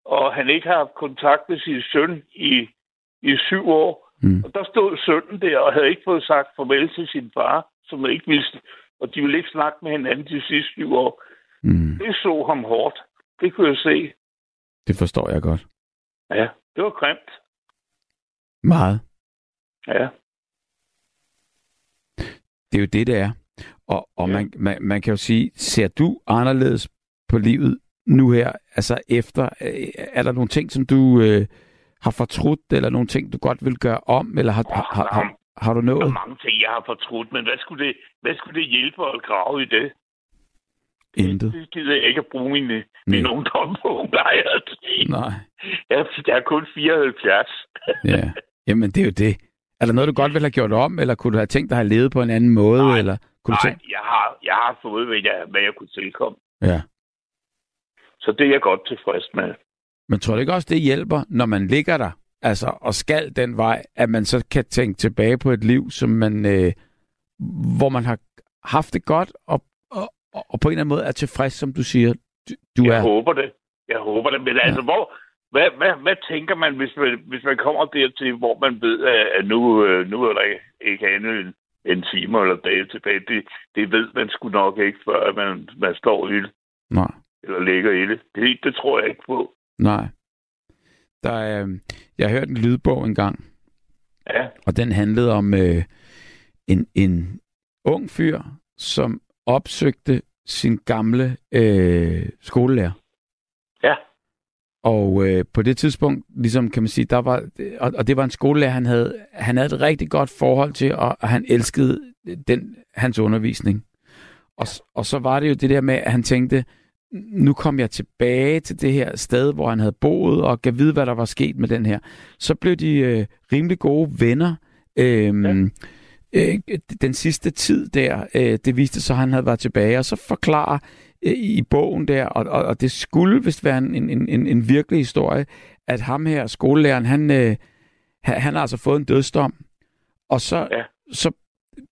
og han ikke har haft kontakt med sin søn i, i syv år. Mm. Og der stod sønnen der, og havde ikke fået sagt farvel til sin far, som ikke vidste, og de ville ikke snakke med hinanden de sidste syv år. Mm. Det så ham hårdt. Det kunne jeg se. Det forstår jeg godt. Ja, det var grimt. Meget. Ja. Det er jo det, det er. Og, og ja. man, man, man kan jo sige, ser du anderledes på livet nu her, altså efter, øh, er der nogle ting, som du øh, har fortrudt, eller nogle ting, du godt vil gøre om, eller har, har, har, har, har du nået? Der er mange ting, jeg har fortrudt, men hvad skulle det, hvad skulle det hjælpe at grave i det? Intet. Det gider jeg ikke at bruge min, min ungdom på, nej. Nej. Jeg, jeg er kun 74. ja, jamen det er jo det. Er der noget, du godt ville have gjort om, eller kunne du have tænkt dig at have levet på en anden måde? Nej, eller kunne nej du tænke... jeg, har, jeg har fået, hvad jeg, hvad jeg kunne tilkomme. Ja. Så det er jeg godt tilfreds med. Men tror du ikke også, det hjælper, når man ligger der, altså, og skal den vej, at man så kan tænke tilbage på et liv, som man, øh, hvor man har haft det godt, og, og, og på en eller anden måde er tilfreds, som du siger, du, du jeg er? håber det. Jeg håber det. Men ja. altså, hvor, hvad, hvad, hvad tænker man, hvis man, hvis man kommer dertil, hvor man ved, at nu, øh, nu er der ikke andet end en time eller dage tilbage? Det, det ved man sgu nok ikke, før man, man står i det. Nej. Eller ligger i det. det. Det tror jeg ikke på. Nej. Der er, jeg har hørt en lydbog engang. Ja. Og den handlede om øh, en, en ung fyr, som opsøgte sin gamle øh, skolelærer. Ja. Og øh, på det tidspunkt, ligesom kan man sige, der var, og, og det var en skolelærer, han havde, han havde et rigtig godt forhold til, og, og han elskede den, hans undervisning. Og, og så var det jo det der med, at han tænkte, nu kom jeg tilbage til det her sted, hvor han havde boet, og gav vide, hvad der var sket med den her. Så blev de øh, rimelig gode venner. Øh, ja. øh, den sidste tid der, øh, det viste sig, at han havde været tilbage, og så forklarer øh, i bogen der, og, og, og det skulle vist være en, en, en, en virkelig historie, at ham her, skolelæreren, han, øh, han har altså fået en dødsdom, og så, ja. så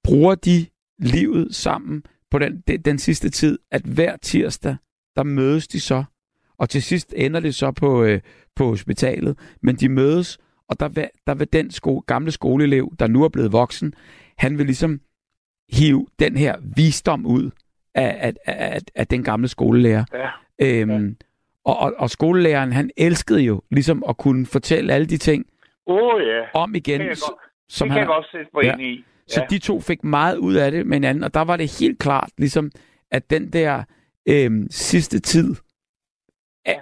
bruger de livet sammen på den, den, den sidste tid, at hver tirsdag, der mødes de så, og til sidst ender det så på, øh, på hospitalet, men de mødes, og der vil, der vil den sko, gamle skoleelev, der nu er blevet voksen, han vil ligesom hive den her visdom ud af, af, af, af den gamle skolelærer. Ja. Øhm, ja. Og, og, og skolelæreren, han elskede jo ligesom at kunne fortælle alle de ting oh, ja. om igen. Det kan som det kan han, jeg godt sætte på ja. ind i. Ja. Så de to fik meget ud af det med hinanden, og der var det helt klart, ligesom, at den der øhm, sidste tid er,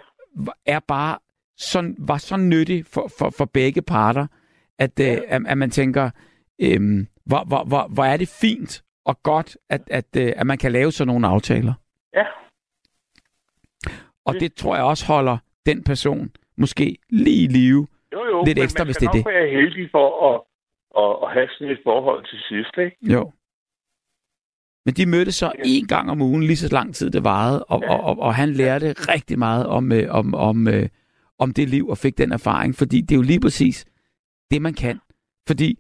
er bare så, var så nyttig for, for, for begge parter, at, øh, at, at man tænker, øhm, hvor, hvor, hvor, hvor er det fint og godt, at, at, øh, at man kan lave sådan nogle aftaler. Ja. Og det tror jeg også holder den person måske lige i live jo, jo, lidt ekstra, hvis det er det. man kan være heldig for at, at, at have sådan et forhold til sidst, ikke? Jo. Men de mødtes så en gang om ugen, lige så lang tid det varede, og, og, og, og han lærte rigtig meget om, øh, om, om, øh, om det liv og fik den erfaring, fordi det er jo lige præcis det, man kan. Fordi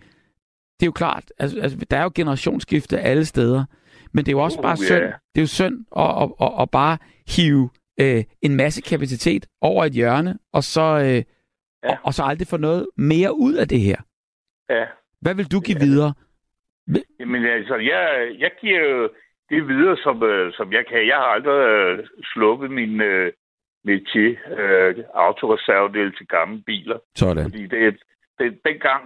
det er jo klart, altså, altså, der er jo generationsskifte alle steder, men det er jo også uh, bare synd, yeah. det er jo synd at, at, at, at bare hive øh, en masse kapacitet over et hjørne, og så, øh, ja. og, og så aldrig få noget mere ud af det her. Ja. Hvad vil du give ja. videre? Jamen altså, jeg, jeg giver jo det videre, som, øh, som jeg kan. Jeg har aldrig øh, sluppet min, øh, métier, øh, autoreservedel til gamle biler. Sådan. Fordi det, det, dengang,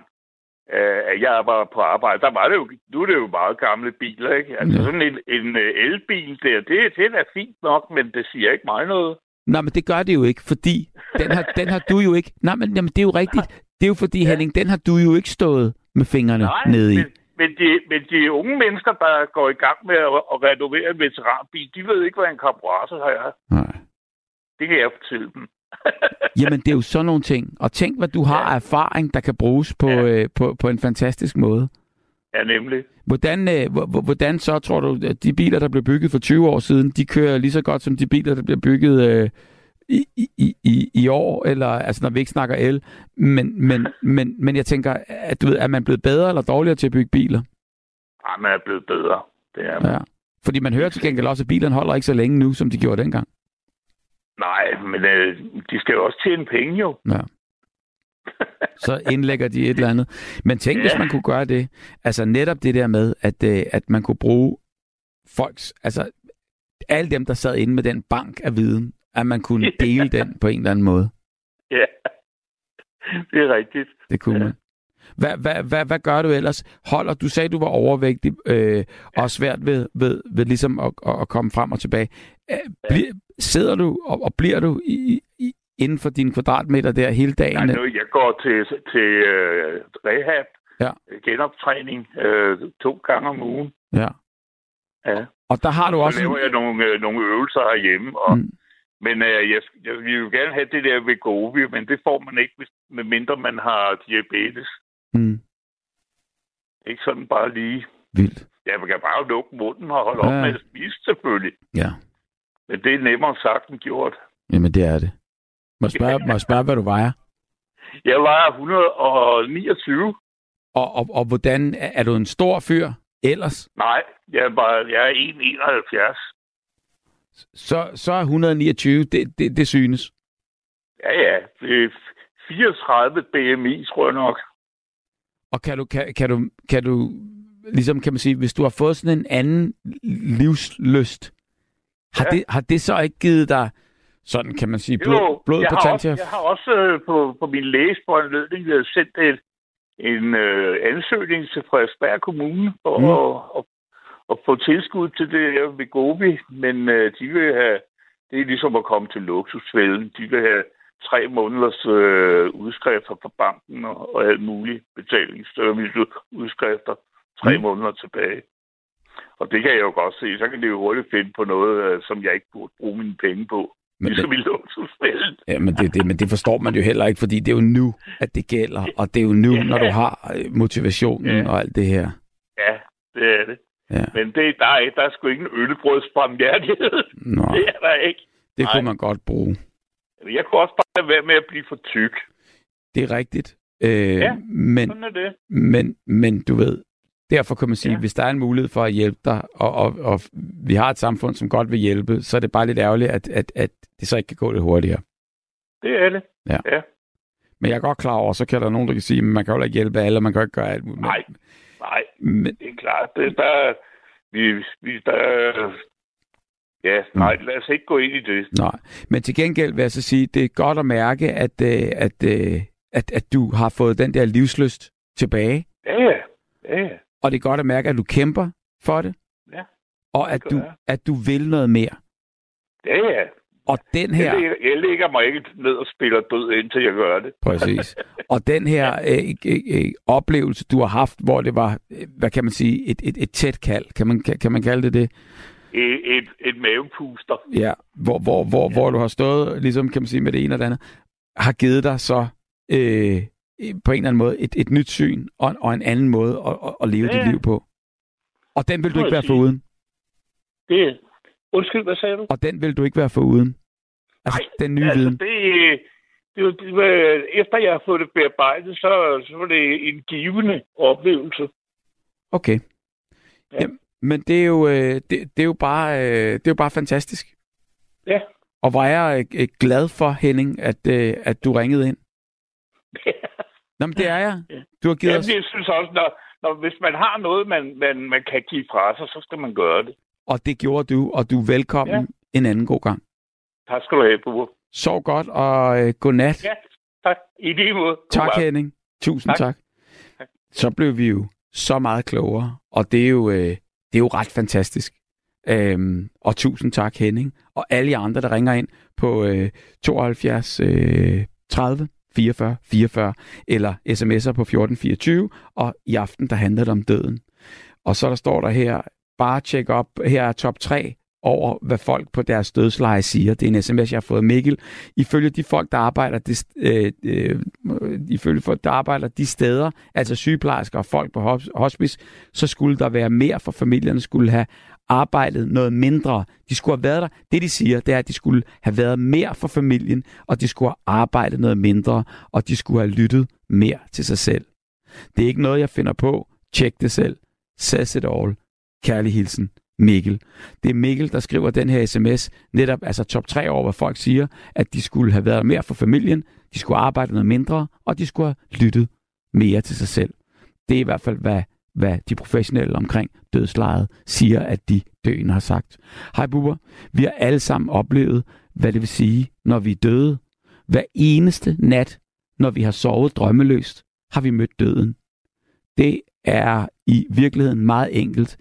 øh, jeg var på arbejde, der var det jo, nu er det jo meget gamle biler, ikke? Altså Ja. sådan en, en øh, elbil der, det, det er da fint nok, men det siger ikke mig noget. Nej, men det gør det jo ikke, fordi den har, den har du jo ikke... Nej, men jamen, det er jo rigtigt. <laughs> Det er jo fordi. Henning, den har du jo ikke stået med fingrene Nej, nede i. men, men, de, men de unge mennesker, der går i gang med at, at renovere en veteranbil, de ved ikke, hvad en karburator er. Nej. Det kan jeg fortælle dem. <laughs> Jamen, det er jo sådan nogle ting. Og tænk, hvad du har af erfaring, der kan bruges på, Ja. øh, på, på en fantastisk måde. Ja, nemlig. Hvordan, øh, hvor- hvor- hvordan så tror du, at de biler, der blev bygget for 20 år siden, de kører lige så godt som de biler, der bliver bygget øh, i, i, i, i år, eller altså når vi ikke snakker el. Men, men, men, men jeg tænker, at du ved, er man blevet bedre eller dårligere til at bygge biler? Ej, man er blevet bedre. Det er man. Ja. Fordi man hører til gengæld også, at bilerne holder ikke så længe nu, som de gjorde dengang. Nej, men øh, de skal jo også tjene penge jo. Ja. <laughs> Så indlægger de et eller andet. Men tænk, ja. hvis man kunne gøre det. Altså netop det der med, at, øh, at man kunne bruge folks, altså alle dem, der sad inde med den bank af viden, at man kunne dele den på en eller anden måde. Ja, det er rigtigt. Det kunne Ja. man. Hvad, hvad, hvad, hvad gør du ellers? Holder, du sagde, du var overvægtig øh, og svært ved, ved, ved ligesom at, at komme frem og tilbage. Bli, sidder du og, og bliver du i, i, inden for dine kvadratmeter der hele dagen? Nej, nu, jeg går til, til øh, rehab, Ja. genoptræning, øh, to gange om ugen. Ja. Ja. Og der har du Så også... laver jeg nogle, øh, nogle øvelser herhjemme. Og, Mm. Men øh, jeg, jeg vil jo gerne have det der Vegovi, men det får man ikke, hvis, medmindre man har diabetes. Mm. Ikke sådan bare lige. Vildt. Ja, man kan bare lukke munden og holde Ja. op med at spise selvfølgelig. Ja. Men det er nemmere sagt end gjort. Jamen, det er det. Må jeg spørge, må jeg spørge hvad du vejer? Jeg vejer 129. Og, og, og hvordan... Er du en stor fyr ellers? Nej, jeg er, bare, jeg er 1,71. Så, så er 129, det, det, det synes. Ja, ja. Det er 34 BMI, tror jeg nok. Og kan du, kan, kan du, kan du, ligesom kan man sige, hvis du har fået sådan en anden livsløst, har, Ja. det, har det så ikke givet dig, sådan kan man sige, blod, Jo, blod jeg på har tand også, til at... Jeg har også øh, på, på min lægesforanledning øh, sendt et, en øh, ansøgning til Frederiksberg Kommune for mm. at, at, at få tilskud til det her Vegovi, men øh, de vil have, det er ligesom at komme til luksusfælden, de vil have tre måneders øh, udskrifter fra banken og, og alt muligt betalingsservice-udskrifter tre Mm. mm. måneder tilbage. Og det kan jeg jo godt se. Så kan det jo hurtigt finde på noget, øh, som jeg ikke burde bruge mine penge på. Men Ligesom det, i luksusfælden. ja, men, det, det, men det forstår man jo heller ikke, fordi det er jo nu, at det gælder, og det er jo nu, Ja. når du har øh, motivationen Ja. og alt det her. Ja, det er det. Ja. Men det, der, er, der er sgu ikke en ølbrødsbarmhjertighed. Nå, Det er der ikke. det kunne Nej. man godt bruge. Jeg kunne også bare være med at blive for tyk. Det er rigtigt. Øh, Ja, men, Sådan er det. Men, men du ved, derfor kan man sige, ja. Ja. hvis der er en mulighed for at hjælpe dig, og, og, og vi har et samfund, som godt vil hjælpe, så er det bare lidt ærgerligt, at, at, at det så ikke kan gå lidt hurtigere. Det er det. Men jeg er godt klar over, så kan der nogen, der kan sige, at man kan jo ikke hjælpe alle, man kan jo ikke gøre alt muligt. Nej. Nej, Men, det er klart. Det, der, vi, vi, der, ja, nej, lad os ikke gå ind i det. nej. men til gengæld vil jeg så sige, det er godt at mærke, at, øh, at, øh, at, at du har fået den der livsløst tilbage, Ja, ja. ja, og det er godt at mærke, at du kæmper for det, Ja, og at du, jeg. at du vil noget mere. ja, ja. Og den her... Jeg, lægger mig ikke ned og spiller død, indtil jeg gør det. Præcis. <laughs> Og den her øh, øh, øh, oplevelse, du har haft, hvor det var, øh, hvad kan man sige, et, et, et tæt kald, kan man, kan, kan man kalde det det? Et, et, et mavepuster. Ja, hvor, hvor, hvor, ja. hvor du har stået, ligesom kan man sige, med det ene og det andet, har givet dig så øh, på en eller anden måde et, et nyt syn og, og en anden måde at, at, leve ja. Dit liv på. Og den vil du ikke være foruden. Det, undskyld, hvad sagde du? Og den vil du ikke være foruden. Altså, Nej, den nye altså, viden. det, det, var- det var, efter jeg har fået det bearbejdet, så, så var det en givende oplevelse. Okay. Ja. Ja. Jamen, men det er jo, øh, det, det er jo bare, øh, det er jo bare fantastisk. Ja. Og hvor er jeg øh, glad for, Henning, at, øh, at du ringede ind. <laughs> Nå, men det er jeg. Ja. Du har givet Jamen, os... jeg synes også, når, når, hvis man har noget, man, man, man kan give fra sig, så skal man gøre det. Og det gjorde du, og du er velkommen ja. en anden god gang. Tak skal du have, Bubber. Sov godt, og øh, godnat. Ja, tak. I lige måde. Tak, Henning. Tusind tak. tak. Så blev vi jo så meget klogere, og det er jo, øh, det er jo ret fantastisk. Øhm, og tusind tak, Henning. Og alle jer andre, der ringer ind på øh, 72 øh, 30 44 44, eller sms'er på 1424, og i aften, der handler det om døden. Og så der står der her, bare tjekke op, her er top 3 over, hvad folk på deres dødsleje siger. Det er en sms, jeg har fået Mikkel. Ifølge de folk, der arbejder de, øh, øh, ifølge folk, der arbejder de steder, altså sygeplejersker og folk på hospice, så skulle der være mere for familierne, skulle have arbejdet noget mindre. De skulle have været der. Det, de siger, det er, at de skulle have været mere for familien, og de skulle have arbejdet noget mindre, og de skulle have lyttet mere til sig selv. Det er ikke noget, jeg finder på. Tjek det selv. Says it all. Kærlig hilsen. Mikkel. Det er Mikkel, der skriver den her sms, netop altså top 3 over, hvad folk siger, at de skulle have været mere for familien, de skulle arbejde noget mindre, og de skulle have lyttet mere til sig selv. Det er i hvert fald, hvad hvad de professionelle omkring dødslejet siger, at de døende har sagt. Hej buber, vi har alle sammen oplevet, hvad det vil sige, når vi er døde. Hver eneste nat, når vi har sovet drømmeløst, har vi mødt døden. Det er i virkeligheden meget enkelt.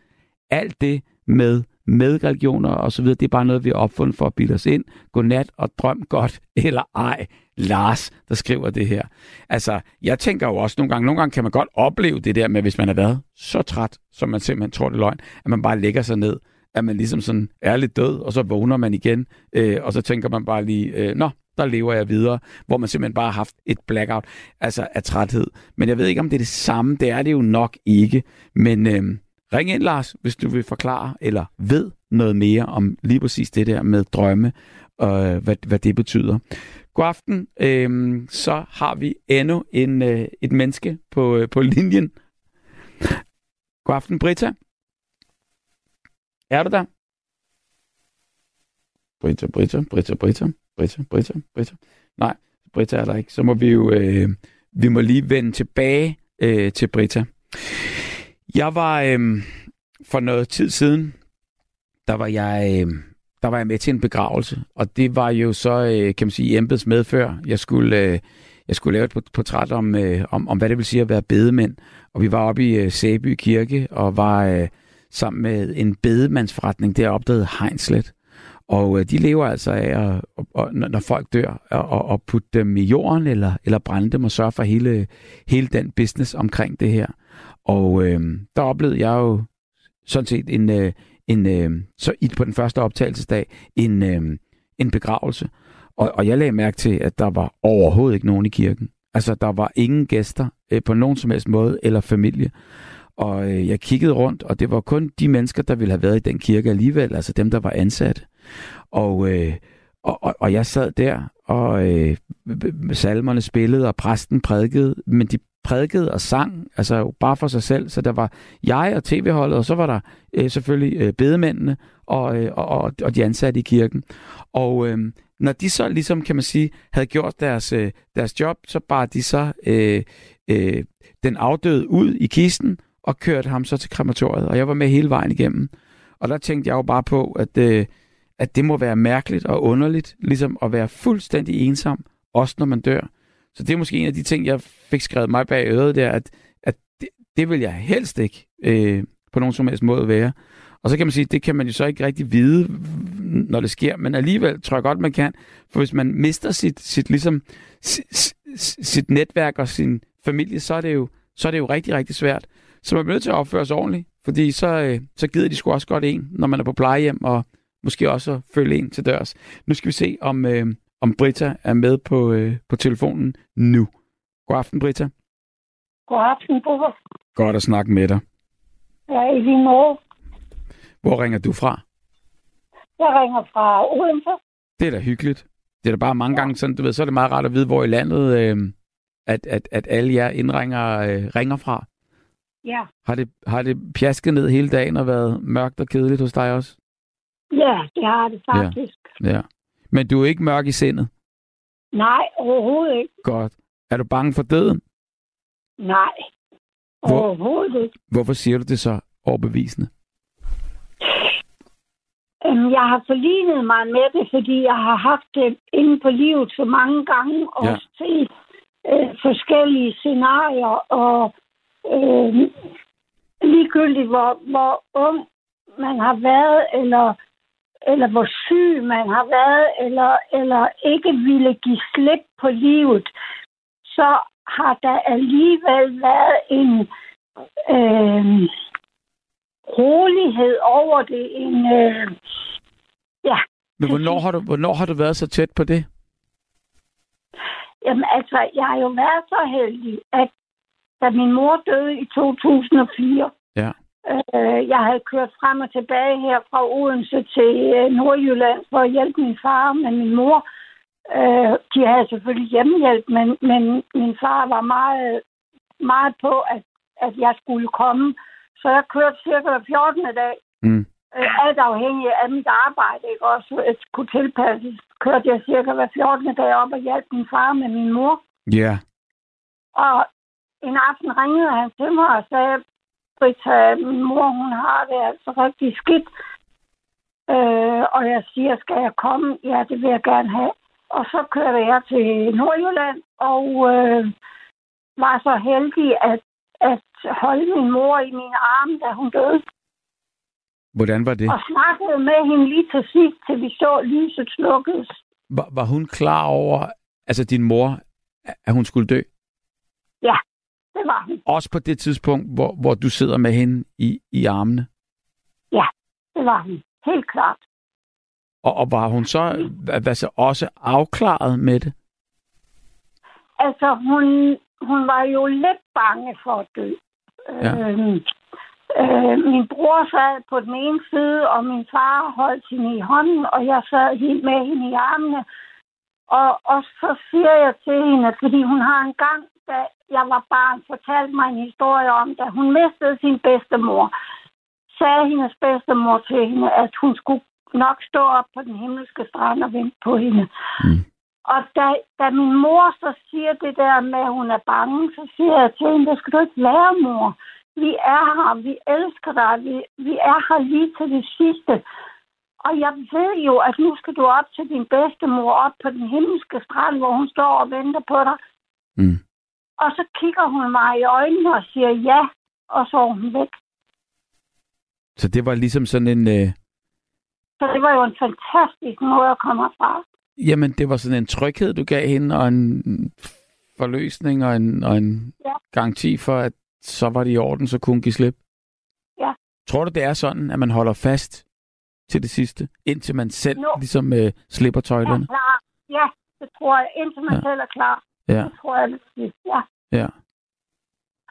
Alt det med medreligioner og så videre, det er bare noget, vi har opfundet for at bilde os ind. Godnat og drøm godt, <laughs> eller ej. Lars, der skriver det her. Altså, jeg tænker jo også nogle gange, nogle gange kan man godt opleve det der med, hvis man har været så træt, som man simpelthen tror det er løgn, at man bare lægger sig ned, at man ligesom sådan er lidt død, og så vågner man igen, øh, og så tænker man bare lige, øh, nå, der lever jeg videre, hvor man simpelthen bare har haft et blackout, altså af træthed. Men jeg ved ikke, om det er det samme, det er det jo nok ikke, men øh, ring ind, Lars, hvis du vil forklare, eller ved noget mere om lige præcis det der med drømme, og øh, hvad, hvad det betyder. God aften. Øhm, så har vi endnu en, øh, et menneske på, øh, på linjen. God aften, Britta. Er du der? Britta, Britta, Britta, Britta, Britta, Britta, Britta. Nej, Britta er der ikke. Så må vi jo øh, vi må lige vende tilbage øh, til Britta. Jeg var øh, for noget tid siden, der var jeg øh, der var jeg med til en begravelse, og det var jo så, øh, kan man sige, embeds medfør. Jeg skulle, øh, jeg skulle lave et portræt om, øh, om, om, hvad det vil sige at være bedemænd. Og vi var oppe i øh, Sæby Kirke og var øh, sammen med en bedemandsforretning deroppe, der hed Heinslet. Og øh, de lever altså af, at, og, når folk dør, at, at putte dem i jorden eller, eller brænde dem og sørge for hele, hele den business omkring det her. Og øh, der oplevede jeg jo sådan set en, øh, en, øh, så i, på den første optagelsesdag en, øh, en begravelse. Og, og jeg lagde mærke til, at der var overhovedet ikke nogen i kirken. Altså, der var ingen gæster øh, på nogen som helst måde, eller familie. Og øh, jeg kiggede rundt, og det var kun de mennesker, der ville have været i den kirke alligevel, altså dem, der var ansat. Og, øh, og, og, og jeg sad der, og øh, salmerne spillede, og præsten prædikede, men de prædikede og sang, altså bare for sig selv. Så der var jeg og tv-holdet, og så var der øh, selvfølgelig øh, bedemændene og, øh, og, og de ansatte i kirken. Og øh, når de så ligesom, kan man sige, havde gjort deres, øh, deres job, så bar de så øh, øh, den afdøde ud i kisten og kørte ham så til krematoriet. Og jeg var med hele vejen igennem. Og der tænkte jeg jo bare på, at, øh, at det må være mærkeligt og underligt, ligesom at være fuldstændig ensom, også når man dør. Så det er måske en af de ting, jeg fik skrevet mig bag øret der, at, at det, det vil jeg helst ikke øh, på nogen som helst måde være. Og så kan man sige, det kan man jo så ikke rigtig vide, når det sker, men alligevel tror jeg godt, man kan. For hvis man mister sit, sit, ligesom, sit, sit netværk og sin familie, så er, det jo, så er det jo rigtig, rigtig svært. Så man bliver nødt til at opføre sig ordentligt, fordi så, øh, så gider de sgu også godt en, når man er på plejehjem, og måske også følge en til dørs. Nu skal vi se, om, øh, om Britta er med på, øh, på telefonen nu. God aften, Britta. God aften, Bubber. Godt at snakke med dig. Ja, i lige måde. Hvor ringer du fra? Jeg ringer fra Odense. Det er da hyggeligt. Det er da bare mange ja. gange sådan, du ved, så er det meget rart at vide, hvor i landet, øh, at, at, at alle jer indringer øh, ringer fra. Ja. Har det, har det pjasket ned hele dagen og været mørkt og kedeligt hos dig også? Ja, det har det faktisk. Ja. ja. Men du er ikke mørk i sindet? Nej, overhovedet ikke. Godt. Er du bange for døden? Nej, Hvor, overhovedet ikke. Hvorfor siger du det så overbevisende? Øhm, jeg har forlignet mig med det, fordi jeg har haft det inde på livet så mange gange og Ja. set øh, forskellige scenarier. Og øh, ligegyldigt, hvor, hvor ung man har været, eller, eller hvor syg man har været, eller, eller ikke ville give slip på livet, så har der alligevel været en øh, rolighed over det. En, øh, ja, Men hvornår har, du, hvornår har du været så tæt på det? Jamen altså, jeg har jo været så heldig, at da min mor døde i 2004, Ja. Øh, jeg havde kørt frem og tilbage her fra Odense til øh, Nordjylland for at hjælpe min far med min mor. Øh, de havde selvfølgelig hjemmehjælp, men, men min far var meget, meget på, at, at jeg skulle komme. Så jeg kørte cirka hver 14. dag. Mm. Øh, alt afhængig af mit arbejde, ikke? Også at kunne tilpasses, kørte jeg cirka hver 14. dag op og hjalp min far med min mor. Ja. Og en aften ringede han til mig og sagde, Britta, min mor, hun har det altså rigtig skidt. Øh, og jeg siger, skal jeg komme? Ja, det vil jeg gerne have. Og så kørte jeg til Nordjylland og øh, var så heldig at, at holde min mor i mine arme, da hun døde. Hvordan var det? Og snakkede med hende lige til sidst, til vi så lyset slukkes. Var, var hun klar over, altså din mor, at hun skulle dø? Ja, det var hun. Også på det tidspunkt, hvor, hvor du sidder med hende i, i armene? Det var hun. Helt klart. Og, og var hun så hvad, så også afklaret med det? Altså, hun, hun var jo lidt bange for at dø. Ja. Øhm, øh, min bror sad på den ene side, og min far holdt hende i hånden, og jeg sad helt med hende i armene. Og, og så siger jeg til hende, fordi hun har en gang, da jeg var barn, fortalt mig en historie om, da hun mistede sin bedstemor, sagde hendes bedstemor til hende, at hun skulle nok stå op på den himmelske strand og vente på hende. Mm. Og da, da min mor så siger det der med, at hun er bange, så siger jeg til hende, det skal du ikke være, mor. Vi er her, vi elsker dig, vi, vi er her lige til det sidste. Og jeg ved jo, at nu skal du op til din bedstemor op på den himmelske strand, hvor hun står og venter på dig. Mm. Og så kigger hun mig i øjnene og siger ja, og så er hun væk. Så det var ligesom sådan en... Øh, Så det var jo en fantastisk måde at komme herfra. jamen, det var sådan en tryghed, du gav hende, og en forløsning og en, og en Ja. garanti for, at så var det i orden, så kunne hun give slip. Ja. Tror du, det er sådan, at man holder fast til det sidste, indtil man selv Jo. ligesom øh, slipper Er tøjlerne? klar. Ja, det tror jeg, indtil man Ja. selv er klar. Ja, Det tror jeg, det er. Ja. ja.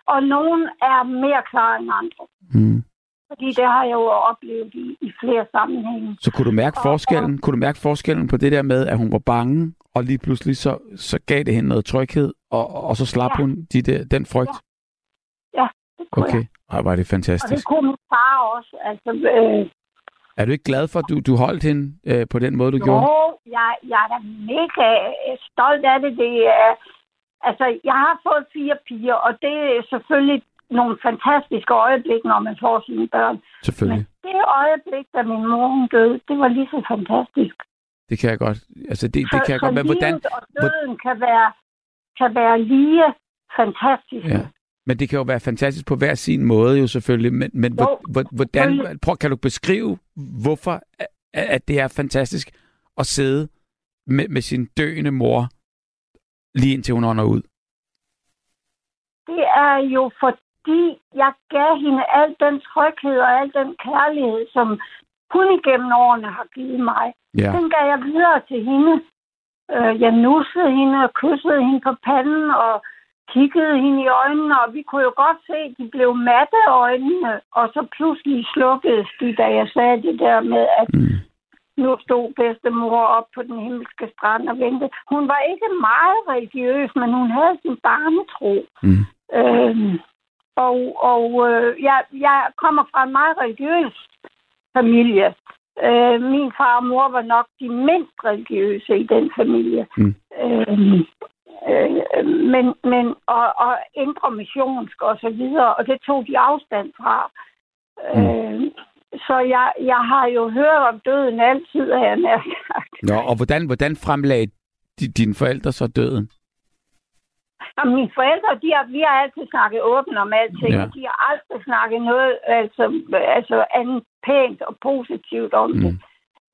Og nogen er mere klar end andre. Mm. Fordi det har jeg jo oplevet i, i flere sammenhænge. Så kunne du mærke Og- forskellen? Kunne du mærke forskellen på det der med, at hun var bange, og lige pludselig så, så gav det hende noget tryghed, og, og så slap Ja. hun de der, den frygt? Det kunne Okay. jeg. Ej, var det Og det fantastisk. kunne min far også. Altså, øh, Er du ikke glad for, at du, du holdt hende øh, på den måde, du gjorde? jo, jeg, jeg er da mega øh, stolt af det. det er, altså, jeg har fået fire piger, og det er selvfølgelig nogle fantastiske øjeblikke, når man får sine børn. Selvfølgelig. Men det øjeblik, da min mor hun døde, det var lige så fantastisk. Det kan jeg godt. Altså, det, det kan jeg godt. Men hvordan, og døden kan være, kan være lige fantastisk. Ja. Men det kan jo være fantastisk på hver sin måde jo selvfølgelig. Men, men Jo, hvor- hvor- hvordan, prøv, kan du beskrive, hvorfor at, at det er fantastisk at sidde med, med sin døende mor, lige indtil hun ånder ud? Det er jo fordi, jeg gav hende al den tryghed og al den kærlighed, som hun igennem årene har givet mig. Ja. Den gav jeg videre til hende. Øh, Jeg nussede hende og kyssede hende på panden og kiggede hende i øjnene, og vi kunne jo godt se, at de blev matte øjnene, og så pludselig slukkedes de, da jeg sagde det der med, at Mm. nu stod bedstemor op på den himmelske strand og ventede. Hun var ikke meget religiøs, men hun havde sin barnetro. Mm. Øhm, og og øh, jeg, jeg kommer fra en meget religiøs familie. Øh, min far og mor var nok de mindst religiøse i den familie. Mm. Øhm, øh, men, men, og, og indre missionsk og så videre, og det tog de afstand fra. Mm. Øh, så jeg, jeg har jo hørt om døden altid, af jeg nær Nå, og hvordan, hvordan fremlagde de, dine forældre så døden? Og mine forældre, de har, vi har altid snakket åbent om alting. Ja. De har aldrig snakket noget altså, altså andet pænt og positivt om mm. det.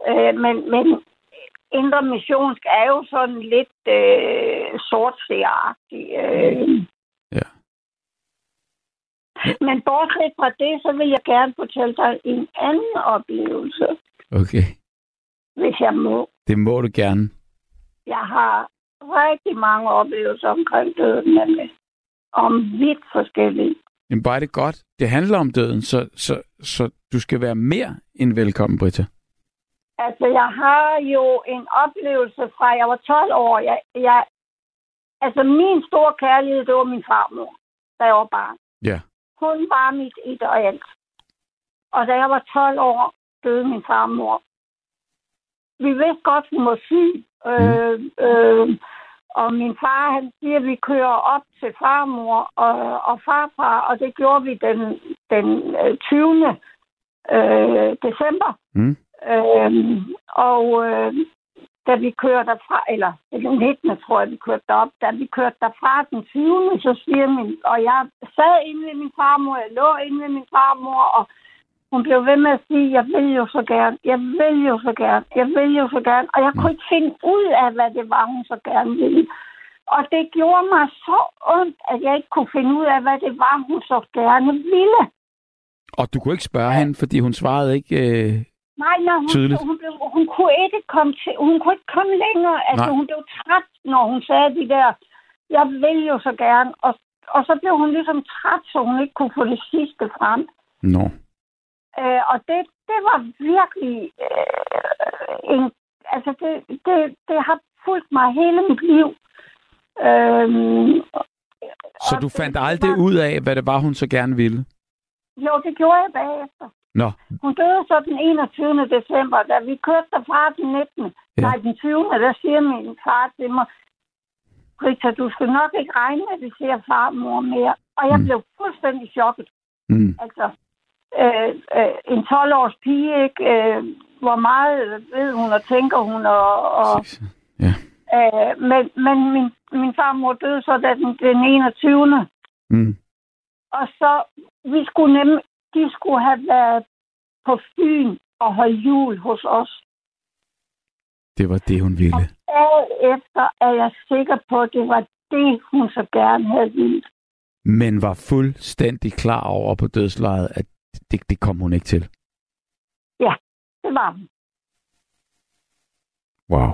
Øh, men, men indre missionsk er jo sådan lidt øh, sortseeragtigt. Øh. Ja. Men bortset fra det, så vil jeg gerne fortælle dig en anden oplevelse. Okay. Hvis jeg må. Det må du gerne. Jeg har rigtig mange oplevelser omkring døden, nemlig. Om vidt forskellige. Men bare det godt. Det handler om døden, så, så, så du skal være mere end velkommen, Britta. Altså, jeg har jo en oplevelse fra, jeg var 12 år. Jeg, jeg, altså, min store kærlighed, det var min farmor, da jeg var barn. Ja. Hun var mit et og alt. Og da jeg var 12 år, døde min farmor. Vi vidste godt, hun var syg. Mm. Øh, øh, og min far, han siger, at vi kører op til farmor og, og farfar, og det gjorde vi den, den 20. Øh, december. Mm. Øhm, og øh, da vi kørte derfra, eller den 19. tror jeg, vi kørte derop, da vi kørte derfra den 20. så siger min, og jeg sad inde ved min farmor, jeg lå inde ved min farmor, og hun blev ved med at sige, jeg vil jo så gerne, jeg vil jo så gerne, jeg vil jo så gerne. Og jeg kunne ikke finde ud af, hvad det var, hun så gerne ville. Og det gjorde mig så ondt, at jeg ikke kunne finde ud af, hvad det var, hun så gerne ville. Og du kunne ikke spørge hende, fordi hun svarede ikke øh, Nej, nej hun, tydeligt? Hun, blev, hun, kunne ikke komme til, hun kunne ikke komme længere. Altså, nej. hun blev træt, når hun sagde de der, jeg vil jo så gerne. Og, og så blev hun ligesom træt, så hun ikke kunne få det sidste frem. Nå. No. Øh, og det, det var virkelig øh, en... Altså, det, det, det har fulgt mig hele mit liv. Øhm, så du fandt det, aldrig var... ud af, hvad det var, hun så gerne ville? Jo, det gjorde jeg bagefter. Nå. Hun døde så den 21. december, da vi kørte derfra den 19. Ja. Nej, den 20. der siger min far til mig, Rita, du skal nok ikke regne med, at vi ser far og mor mere. Og jeg mm. blev fuldstændig chokket. Mm. Altså, øh, øh, en 12-års pige, ikke? Øh, hvor meget ved hun og tænker hun, og, og ja. øh, men, men min, min farmor døde så den, den 21. Mm. Og så, vi skulle nemlig, de skulle have været på Fyn og holde jul hos os. Det var det, hun ville. Og efter er jeg sikker på, at det var det, hun så gerne havde ville. Men var fuldstændig klar over på dødslejet, at det, det kom hun ikke til. Ja, det var hun. Wow.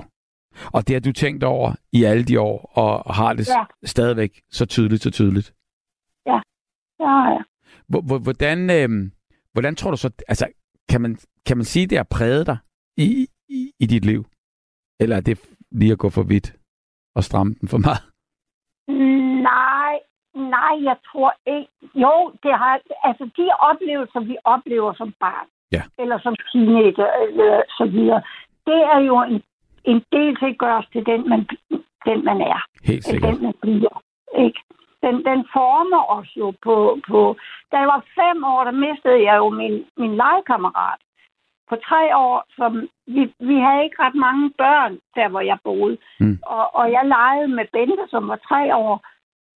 Og det har du tænkt over i alle de år, og har det ja. stadigvæk så tydeligt, så tydeligt? Ja, det har jeg. Hvordan, øh, hvordan tror du så, altså, kan man, kan man sige, det har præget dig i, i, i dit liv? Eller er det lige at gå for vidt og stramme den for meget? Nej, nej, jeg tror ikke. Jo, det har, altså de oplevelser, vi oplever som barn, ja. eller som teenager, eller så videre, det er jo en, en del til at gøre os til den, man, den, man er. Helt sikkert. Den, man bliver. Ikke? Den, den former os jo på, på... Da jeg var fem år, der mistede jeg jo min, min legekammerat. På tre år, som vi, vi havde ikke ret mange børn, der hvor jeg boede. Mm. Og, og jeg legede med Bente, som var tre år.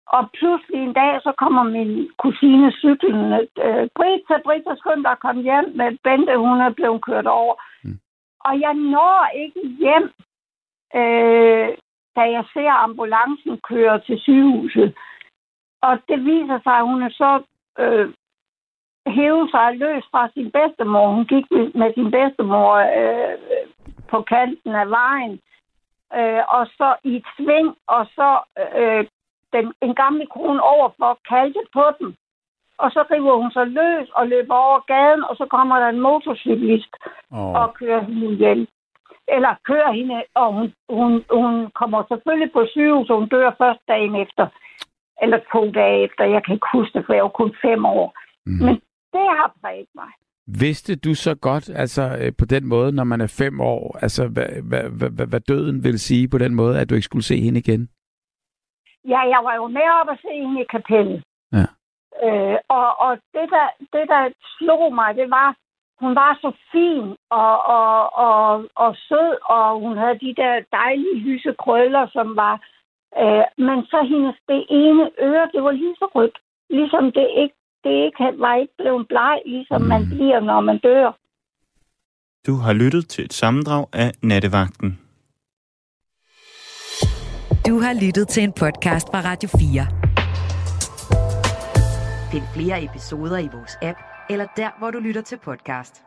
Og pludselig en dag, så kommer min kusine cyklende. Øh, Brita, Brita, skynd dig at komme hjem med Bente, hun er blevet kørt over. Mm. Og jeg når ikke hjem, øh, da jeg ser ambulancen køre til sygehuset. Og det viser sig, at hun er så øh, hævet sig løs fra sin bedstemor. Hun gik med sin bedstemor øh, på kanten af vejen. Øh, og så i et sving, og så øh, den, en gammel kone overfor kaldte på dem. Og så river hun sig løs og løber over gaden, og så kommer der en motorcyklist oh. og kører hende ihjel. Eller kører hende, og hun, hun, hun kommer selvfølgelig på sygehus, og hun dør først dagen efter eller to dage efter. Jeg kan ikke huske det, for jeg var kun fem år. Mm. Men det har præget mig. Vidste du så godt, altså øh, på den måde, når man er fem år, altså hvad, hvad, hvad, hvad døden vil sige på den måde, at du ikke skulle se hende igen? Ja, jeg var jo med op at se hende i kapellet. Ja. Øh, og og det, der, det, der slog mig, det var, hun var så fin og, og, og, og sød, og hun havde de der dejlige lyse krøller, som var... Øh, men så hendes det ene øre, det var lige så rødt. Ligesom det ikke, det ikke var ikke blevet bleg, ligesom mm. man bliver, når man dør. Du har lyttet til et sammendrag af Nattevagten. Du har lyttet til en podcast fra Radio 4. Find flere episoder i vores app, eller der, hvor du lytter til podcast.